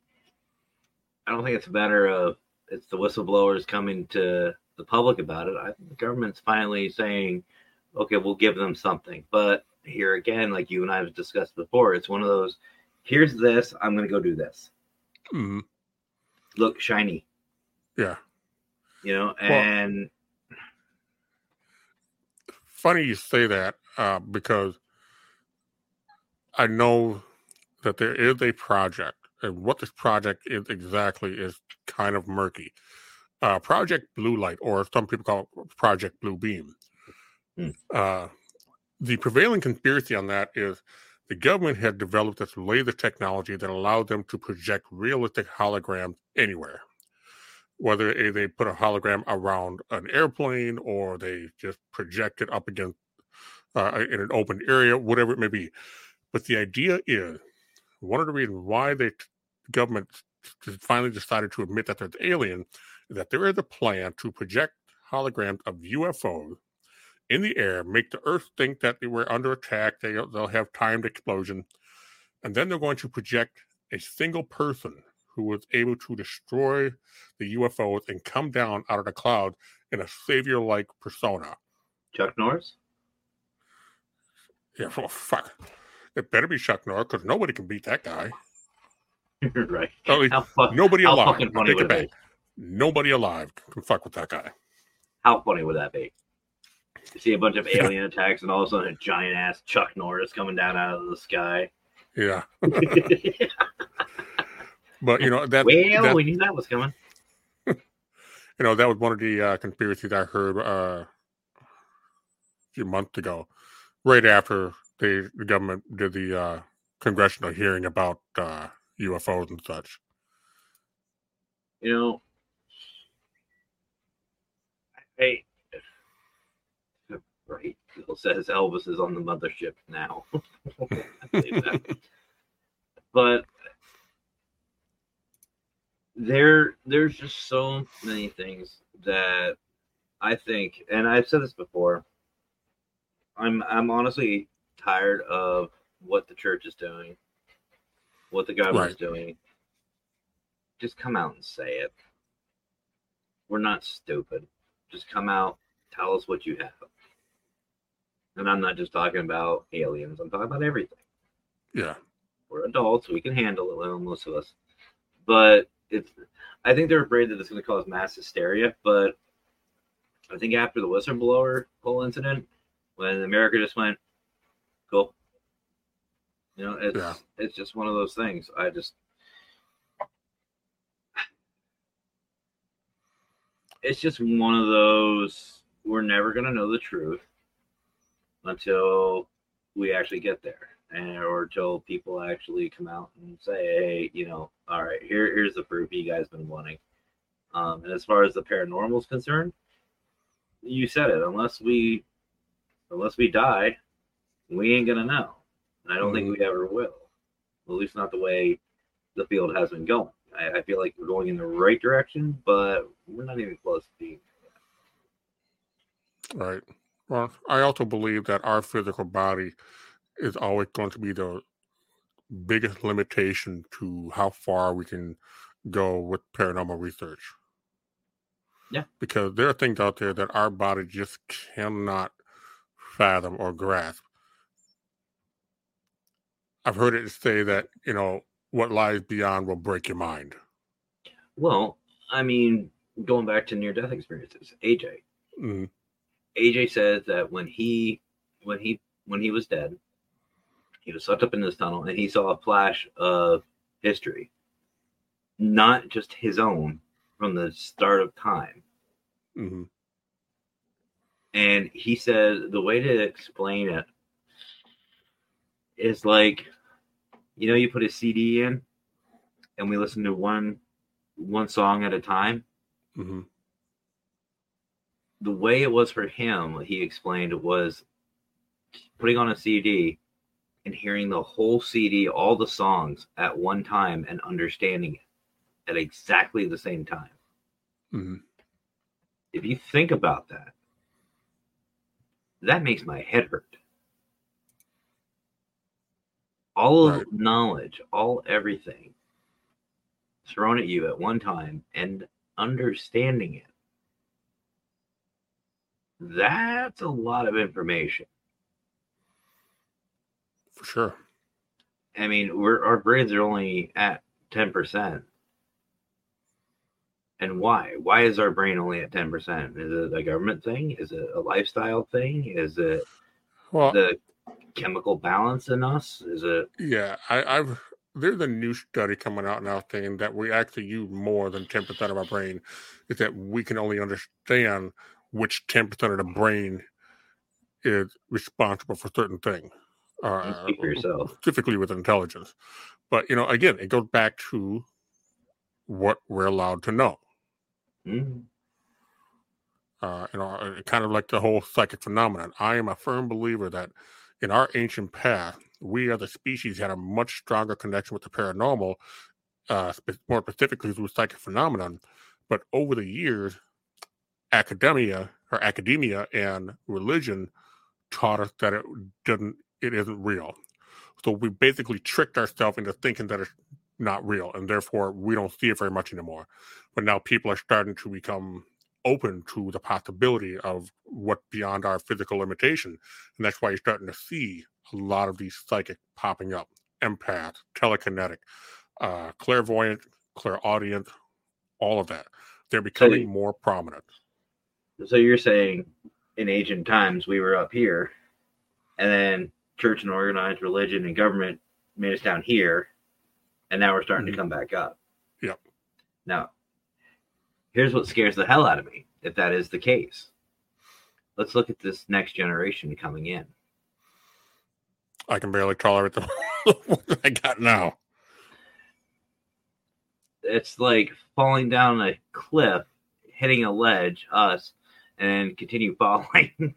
i don't think it's a matter of it's the whistleblowers coming to the public about it i think the government's finally saying okay we'll give them something but here again like you and i have discussed before it's one of those here's this i'm going to go do this Mm-hmm. look shiny yeah. you know and funny you say that uh, because I know that there is a project, and what this project is exactly is kind of murky. Uh, project Blue Light, or some people call it Project Blue Beam. Hmm. Uh, the prevailing conspiracy on that is the government had developed this laser technology that allowed them to project realistic holograms anywhere. Whether they put a hologram around an airplane or they just project it up against uh, in an open area, whatever it may be. But the idea is one of the reasons why the government finally decided to admit that there's alien is that there is a plan to project holograms of UFOs in the air, make the Earth think that they were under attack. They, they'll have timed explosion, and then they're going to project a single person who was able to destroy the UFOs and come down out of the cloud in a savior-like persona. chuck norris Yeah, well, fuck. It better be Chuck Norris because nobody can beat that guy. You're right. how, fu- nobody alive. fucking funny take would it be back. Nobody alive can fuck with that guy. How funny would that be? You see a bunch of alien attacks, and all of a sudden a giant ass Chuck Norris coming down out of the sky. Yeah, but you know that, well, that we knew that was coming. you know that was one of the uh, conspiracies I heard uh, a few months ago, right after the government did the uh, congressional hearing about uh, UFOs and such. You know, hey, right? Bill says Elvis is on the mothership now. But there, there's just so many things that I think, and I've said this before. I'm, I'm honestly tired of what the church is doing, what the government's doing. Just come out and say it. We're not stupid. Just come out, tell us what you have. And I'm not just talking about aliens, I'm talking about everything. Yeah, We're adults, we can handle it, well, most of us. But it's I think they're afraid that it's going to cause mass hysteria. But I think after the whistleblower whole incident, when America just went, cool. You know, it's Yeah. it's just one of those things. I just it's just one of those we're never going to know the truth until we actually get there and or until people actually come out and say hey you know all right here here's the proof you guys been wanting um, and as far as the paranormal is concerned you said it unless we unless we die we ain't gonna know and i don't think we mm-hmm. ever will at least not the way the field has been going I, I feel like we're going in the right direction but we're not even close to being Right. Well, I also believe that our physical body is always going to be the biggest limitation to how far we can go with paranormal research. Yeah. Because there are things out there that our body just cannot fathom or grasp. I've heard it say that, you know, what lies beyond will break your mind. well i mean going back to near death experiences aj Mm, AJ says that when he when he when he was dead, he was sucked up in this tunnel and he saw a flash of history. Not just his own from the start of time. mhm, And he says the way to explain it is like you know you put a CD in and we listen to one one song at a time. mhm, the way it was for him, he explained, was putting on a CD and hearing the whole CD, all the songs at one time and understanding it at exactly the same time. mhm. If you think about that, that makes my head hurt. All of knowledge, all everything thrown at you at one time and understanding it. That's a lot of information. For sure. I mean, we're our brains are only at ten percent. And why? Why is our brain only at ten percent? Is it a government thing? Is it a lifestyle thing? Is it Well, the chemical balance in us? Is it Yeah, I, I've there's a new study coming out now saying that we actually use more than ten percent of our brain. Is that we can only understand which ten percent of the brain is responsible for certain things. Uh, yourself? specifically with intelligence. But you know, again, it goes back to what we're allowed to know. Mhm. uh, you know, kind of like the whole psychic phenomenon. I am a firm believer that in our ancient past, we as a species had a much stronger connection with the paranormal, uh, more specifically with psychic phenomenon. But over the years, academia or academia and religion taught us that it doesn't, it isn't real. So we basically tricked ourselves into thinking that it's not real, and therefore we don't see it very much anymore. But now people are starting to become open to the possibility of what beyond our physical limitation. And that's why you're starting to see a lot of these psychic popping up empath, telekinetic, uh, clairvoyant, clairaudient, all of that. They're becoming you- more prominent. So you're saying in ancient times we were up here, and then church and organized religion and government made us down here, and now we're starting Mhm. to come back up. Yep. Now, here's what scares the hell out of me if that is the case. Let's look at this next generation coming in. I can barely tolerate the what I got now. It's like falling down a cliff, hitting a ledge, us, and continue falling.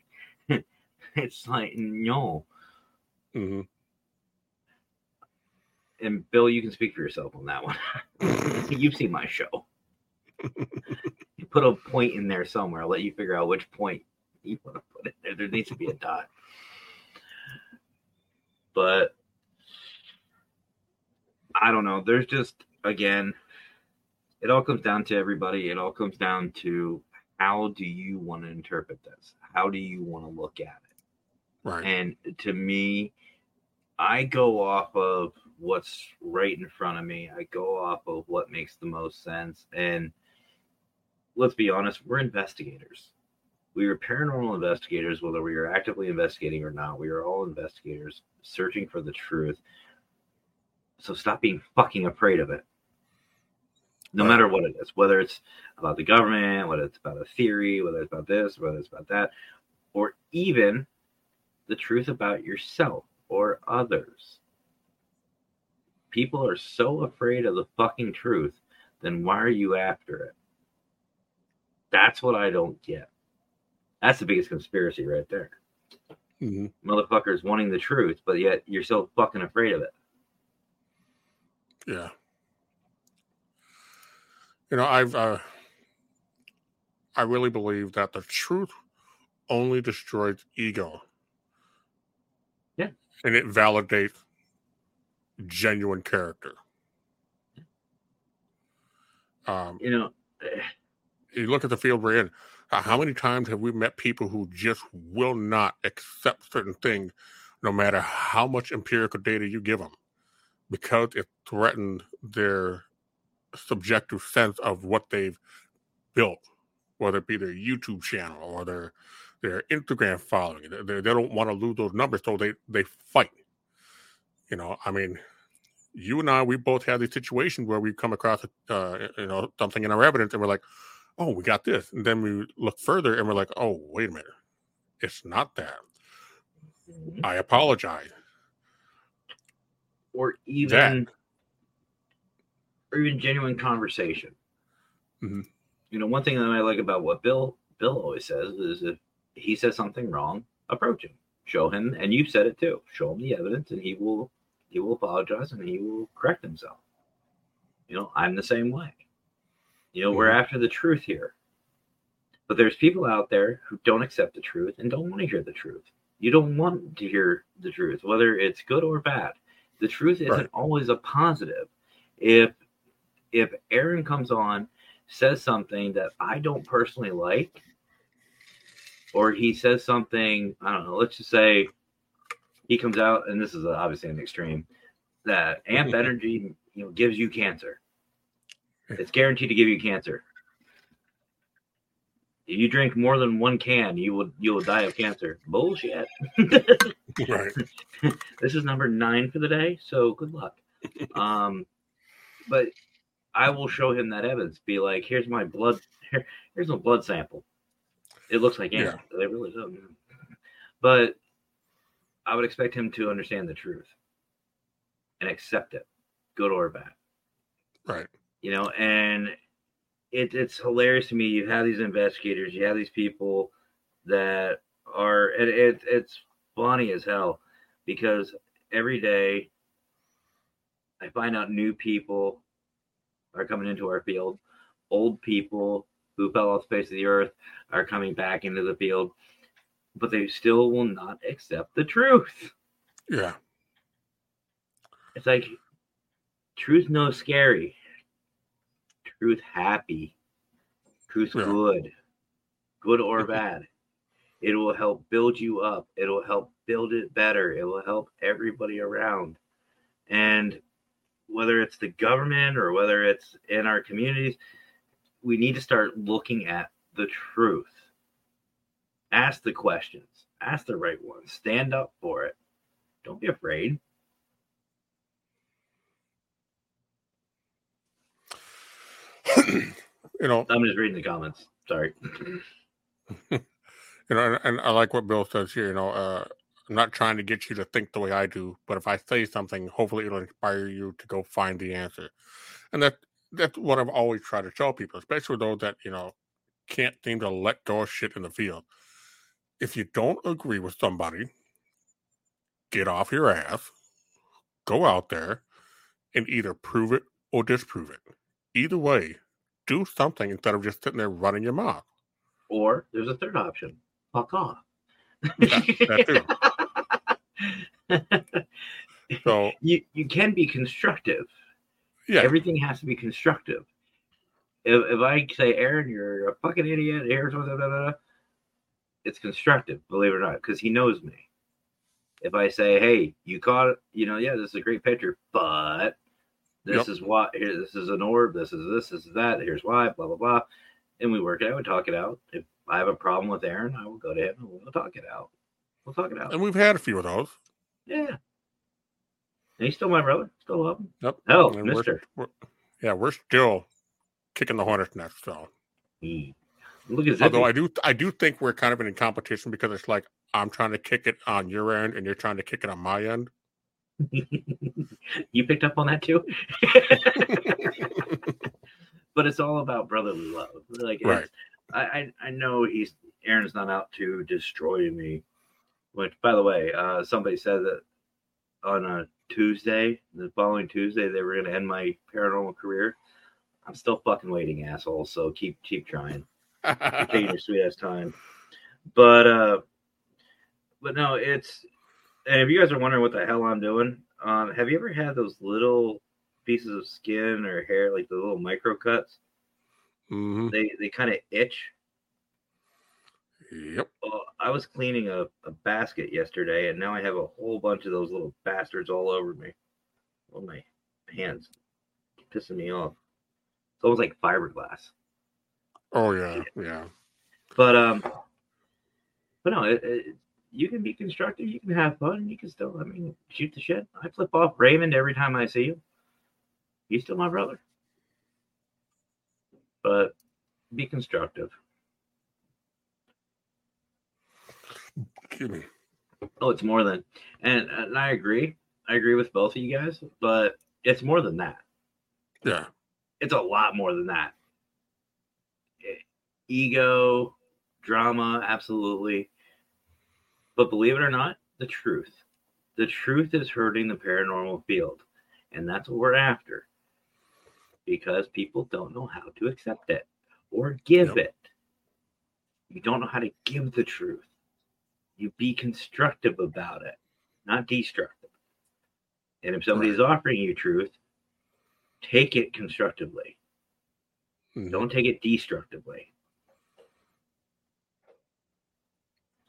it's like no. hmm And Bill, you can speak for yourself on that one. You've seen my show. You put a point in there somewhere. I'll let you figure out which point you want to put it there. There needs to be a dot. But I don't know. There's just again, it all comes down to everybody. It all comes down to how do you want to interpret this? How do you want to look at it? Right. And to me, I go off of what's right in front of me. I go off of what makes the most sense. And let's be honest, we're investigators. We are paranormal investigators, whether we are actively investigating or not. We are all investigators searching for the truth. So stop being fucking afraid of it. No Right. matter what it is, whether it's about the government, whether it's about a theory, whether it's about this, whether it's about that, or even the truth about yourself or others. People are so afraid of the fucking truth, then why are you after it? That's what I don't get. That's the biggest conspiracy right there. Mhm. Motherfuckers wanting the truth, but yet you're so fucking afraid of it. Yeah. You know, I've uh I really believe that the truth only destroys ego. Yeah. And it validates genuine character. Um, You know, eh, you look at the field we're in. How many times have we met people who just will not accept certain things, no matter how much empirical data you give them, because it threatened their subjective sense of what they've built, whether it be their YouTube channel or their their Instagram following. They, they they don't want to lose those numbers, so they they fight. You know, I mean, you and I, we both had these situations where we come across, uh, you know, something in our evidence, and we're like, "Oh, we got this," and then we look further, and we're like, "Oh, wait a minute, it's not that." I apologize. or even or even genuine conversation. Mhm. You know, one thing that I like about what Bill Bill always says is if he says something wrong, approach him, show him, and you said it too. Show him the evidence, and he will he will apologize and he will correct himself. You know, I'm the same way. You know, we're Mhm. after the truth here. But there's people out there who don't accept the truth and don't want to hear the truth. You don't want to hear the truth, whether it's good or bad. The truth isn't Right. always a positive. If if Aaron comes on, says something that I don't personally like, or he says something, I don't know, let's just say he comes out, and this is obviously an extreme, that amp energy you know gives you cancer. It's guaranteed to give you cancer. If you drink more than one can, you will you will die of cancer. Bullshit. right. this is number nine for the day, so good luck. Um, but I will show him that evidence. Be like, here's my blood. Here, here's a blood sample. It looks like Yeah. They really do. But I would expect him to understand the truth and accept it, good or bad. Right. You know, and it, it's hilarious to me. You have these investigators, you have these people that are, and it, it's funny as hell because every day I find out new people are coming into our field. Old people who fell off the face of the earth are coming back into the field, but they still will not accept the truth. Yeah. It's like truth no scary, truth happy, truth Yeah. good, good or bad. It will help build you up. It will help build it better. It will help everybody around. And whether it's the government or whether it's in our communities, we need to start looking at the truth. Ask the questions, ask the right ones, stand up for it. Don't be afraid. you know, I'm just reading the comments. Sorry. you know, and, and I like what Bill says here. You know, uh, I'm not trying to get you to think the way I do, but if I say something, hopefully it'll inspire you to go find the answer. And that that's what I've always tried to tell people, especially those that you know can't seem to let go of shit in the field. If you don't agree with somebody, get off your ass, go out there, and either prove it or disprove it. Either way, do something instead of just sitting there running your mouth. Or there's a third option. Fuck off. Yeah, So you you can be constructive. yeah, Everything has to be constructive. If, if I say, Aaron, you're a fucking idiot, what, blah, blah, blah, it's constructive, believe it or not, because he knows me. If I say, "Hey, you caught it," you know, yeah, this is a great picture, but this Yep. is why. Here, this is an orb. This is this. Is that. Here's why. Blah blah blah. And we work it out. We talk it out. If I have a problem with Aaron, I will go to him and we'll talk it out. We'll talk it out. And we've had a few of those. Yeah. And he's still my brother. Still love him. Yep. Oh, and we're- Mister. we're- yeah, we're still kicking the hornet's nest. So, He. Look at although. I do, I do think we're kind of in competition because it's like I'm trying to kick it on your end and you're trying to kick it on my end. you picked up on that too. but it's all about brotherly love. Like, Right. I, I, I know he's Aaron's not out to destroy me. Which, by the way, uh, somebody said that on a Tuesday, the following Tuesday, they were going to end my paranormal career. I'm still fucking waiting, asshole. So keep keep trying. Taking your sweet ass time. But uh, but no, it's and if you guys are wondering what the hell I'm doing, um, have you ever had those little pieces of skin or hair, like the little micro cuts? hmm They they kind of itch. Yep. Well, I was cleaning a, a basket yesterday, and now I have a whole bunch of those little bastards all over me. On my hands, pissing me off. It's almost like fiberglass. Oh yeah, yeah. But um, but no, it, it, you can be constructive. You can have fun. You can still, I mean, shoot the shit. I flip off Raymond every time I see you. He's still my brother. But be constructive. Oh, it's more than, and and I agree. I agree with both of you guys, but it's more than that. Yeah. It's a lot more than that. Ego, drama, absolutely. But believe it or not, the truth. The truth is hurting the paranormal field. And that's what we're after. Because people don't know how to accept it or give Yep. it. You don't know how to give the truth. You be constructive about it, not destructive. And if somebody's offering you truth, take it constructively. Mhm. Don't take it destructively.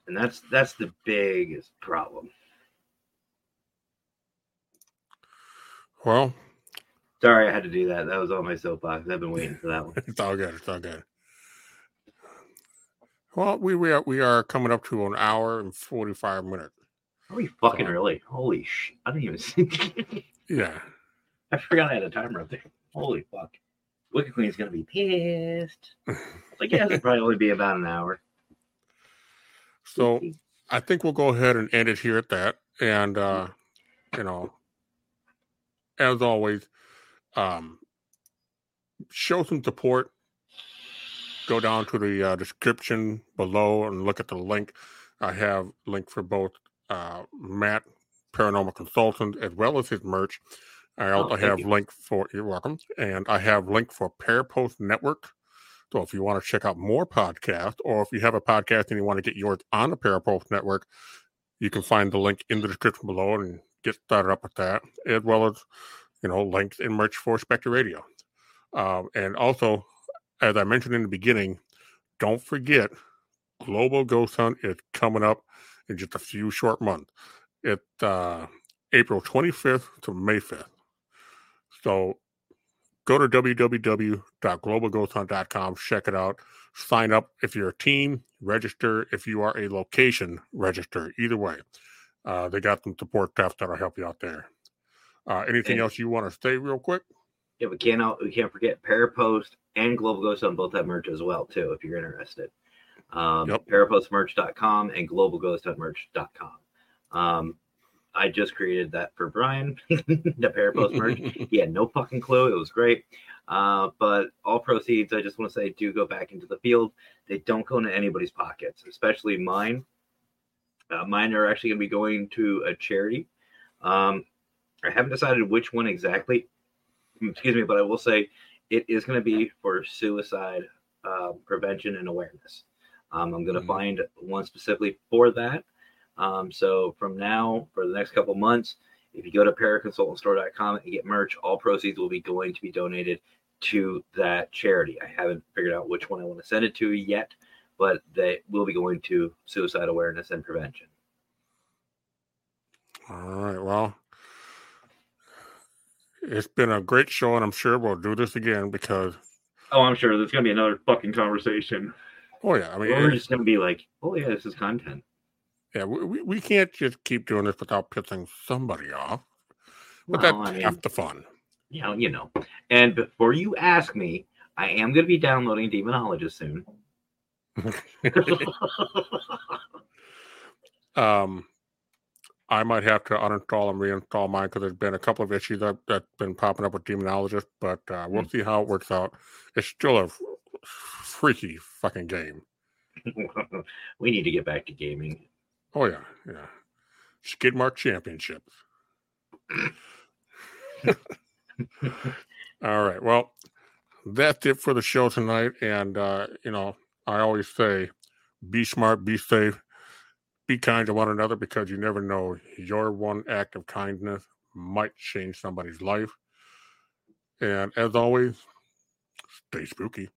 And that's that's the biggest problem. Well, Sorry I had to do that. That was on my soapbox. I've been waiting for that one. it's all good. It's all good. Well, we we are we are coming up to an hour and forty five minutes. Are we fucking So- early? Holy sh! I didn't even see. Yeah. I forgot I had a timer up there. Holy fuck! Wicked Queen's gonna be pissed. Like yeah, it'll probably only be about an hour. So I think we'll go ahead and end it here at that. And uh, you know, as always, um, show some support. Go down to the uh, description below and look at the link. I have link for both uh, Matt, paranormal consultant, as well as his merch. I Oh, also thank have you. link for you're welcome, and I have link for Parapost Network. So if you want to check out more podcasts, or if you have a podcast and you want to get yours on the Parapost Network, you can find the link in the description below and get started up with that, as well as you know links and merch for Specter Radio. Um, and also, as I mentioned in the beginning, don't forget Global Ghost Hunt is coming up in just a few short months. It's uh, April 25th to May 5th. So go to www.globalghosthunt.com, check it out, sign up if you're a team, register. If you are a location, register. Either way, uh, they got some support staff that'll help you out there. Uh, anything And- else you want to say real quick? Yeah, we can't we can't forget Parapost and Global Ghost Hunt both have merch as well too, if you're interested. Um, Yep. Parapostmerch.com and globalghosthuntmerch.com. Um, I just created that for Brian, the Parapost merch. He had no fucking clue. It was great. Uh, but all proceeds, I just want to say, do go back into the field. They don't go into anybody's pockets, especially mine. Uh, mine are actually going to be going to a charity. Um, I haven't decided which one exactly. Excuse me, but I will say it is going to be for suicide uh, prevention and awareness. Um, I'm going to Mhm. find one specifically for that. Um, so from now, for the next couple months, if you go to paraconsultantstore.com and get merch, all proceeds will be going to be donated to that charity. I haven't figured out which one I want to send it to yet, but they will be going to suicide awareness and prevention. All right. Well, it's been a great show, and I'm sure we'll do this again because. Oh, I'm sure there's gonna be another fucking conversation. Oh yeah, I mean, we're just gonna be like, oh yeah, this is content. Yeah, we, we can't just keep doing this without pissing somebody off. But well, that's I mean, half the fun. You know, you know. And before you ask me, I am going to be downloading Demonologist soon. um, I might have to uninstall and reinstall mine because there's been a couple of issues that that's been popping up with Demonologist, but uh, we'll mm see how it works out. It's still a freaky fucking game. we need to get back to gaming. Oh yeah, yeah. Skidmark Championships. All right. Well, that's it for the show tonight. And uh, you know, I always say, be smart, be safe, be kind to one another because you never know. Your one act of kindness might change somebody's life. And as always, stay spooky.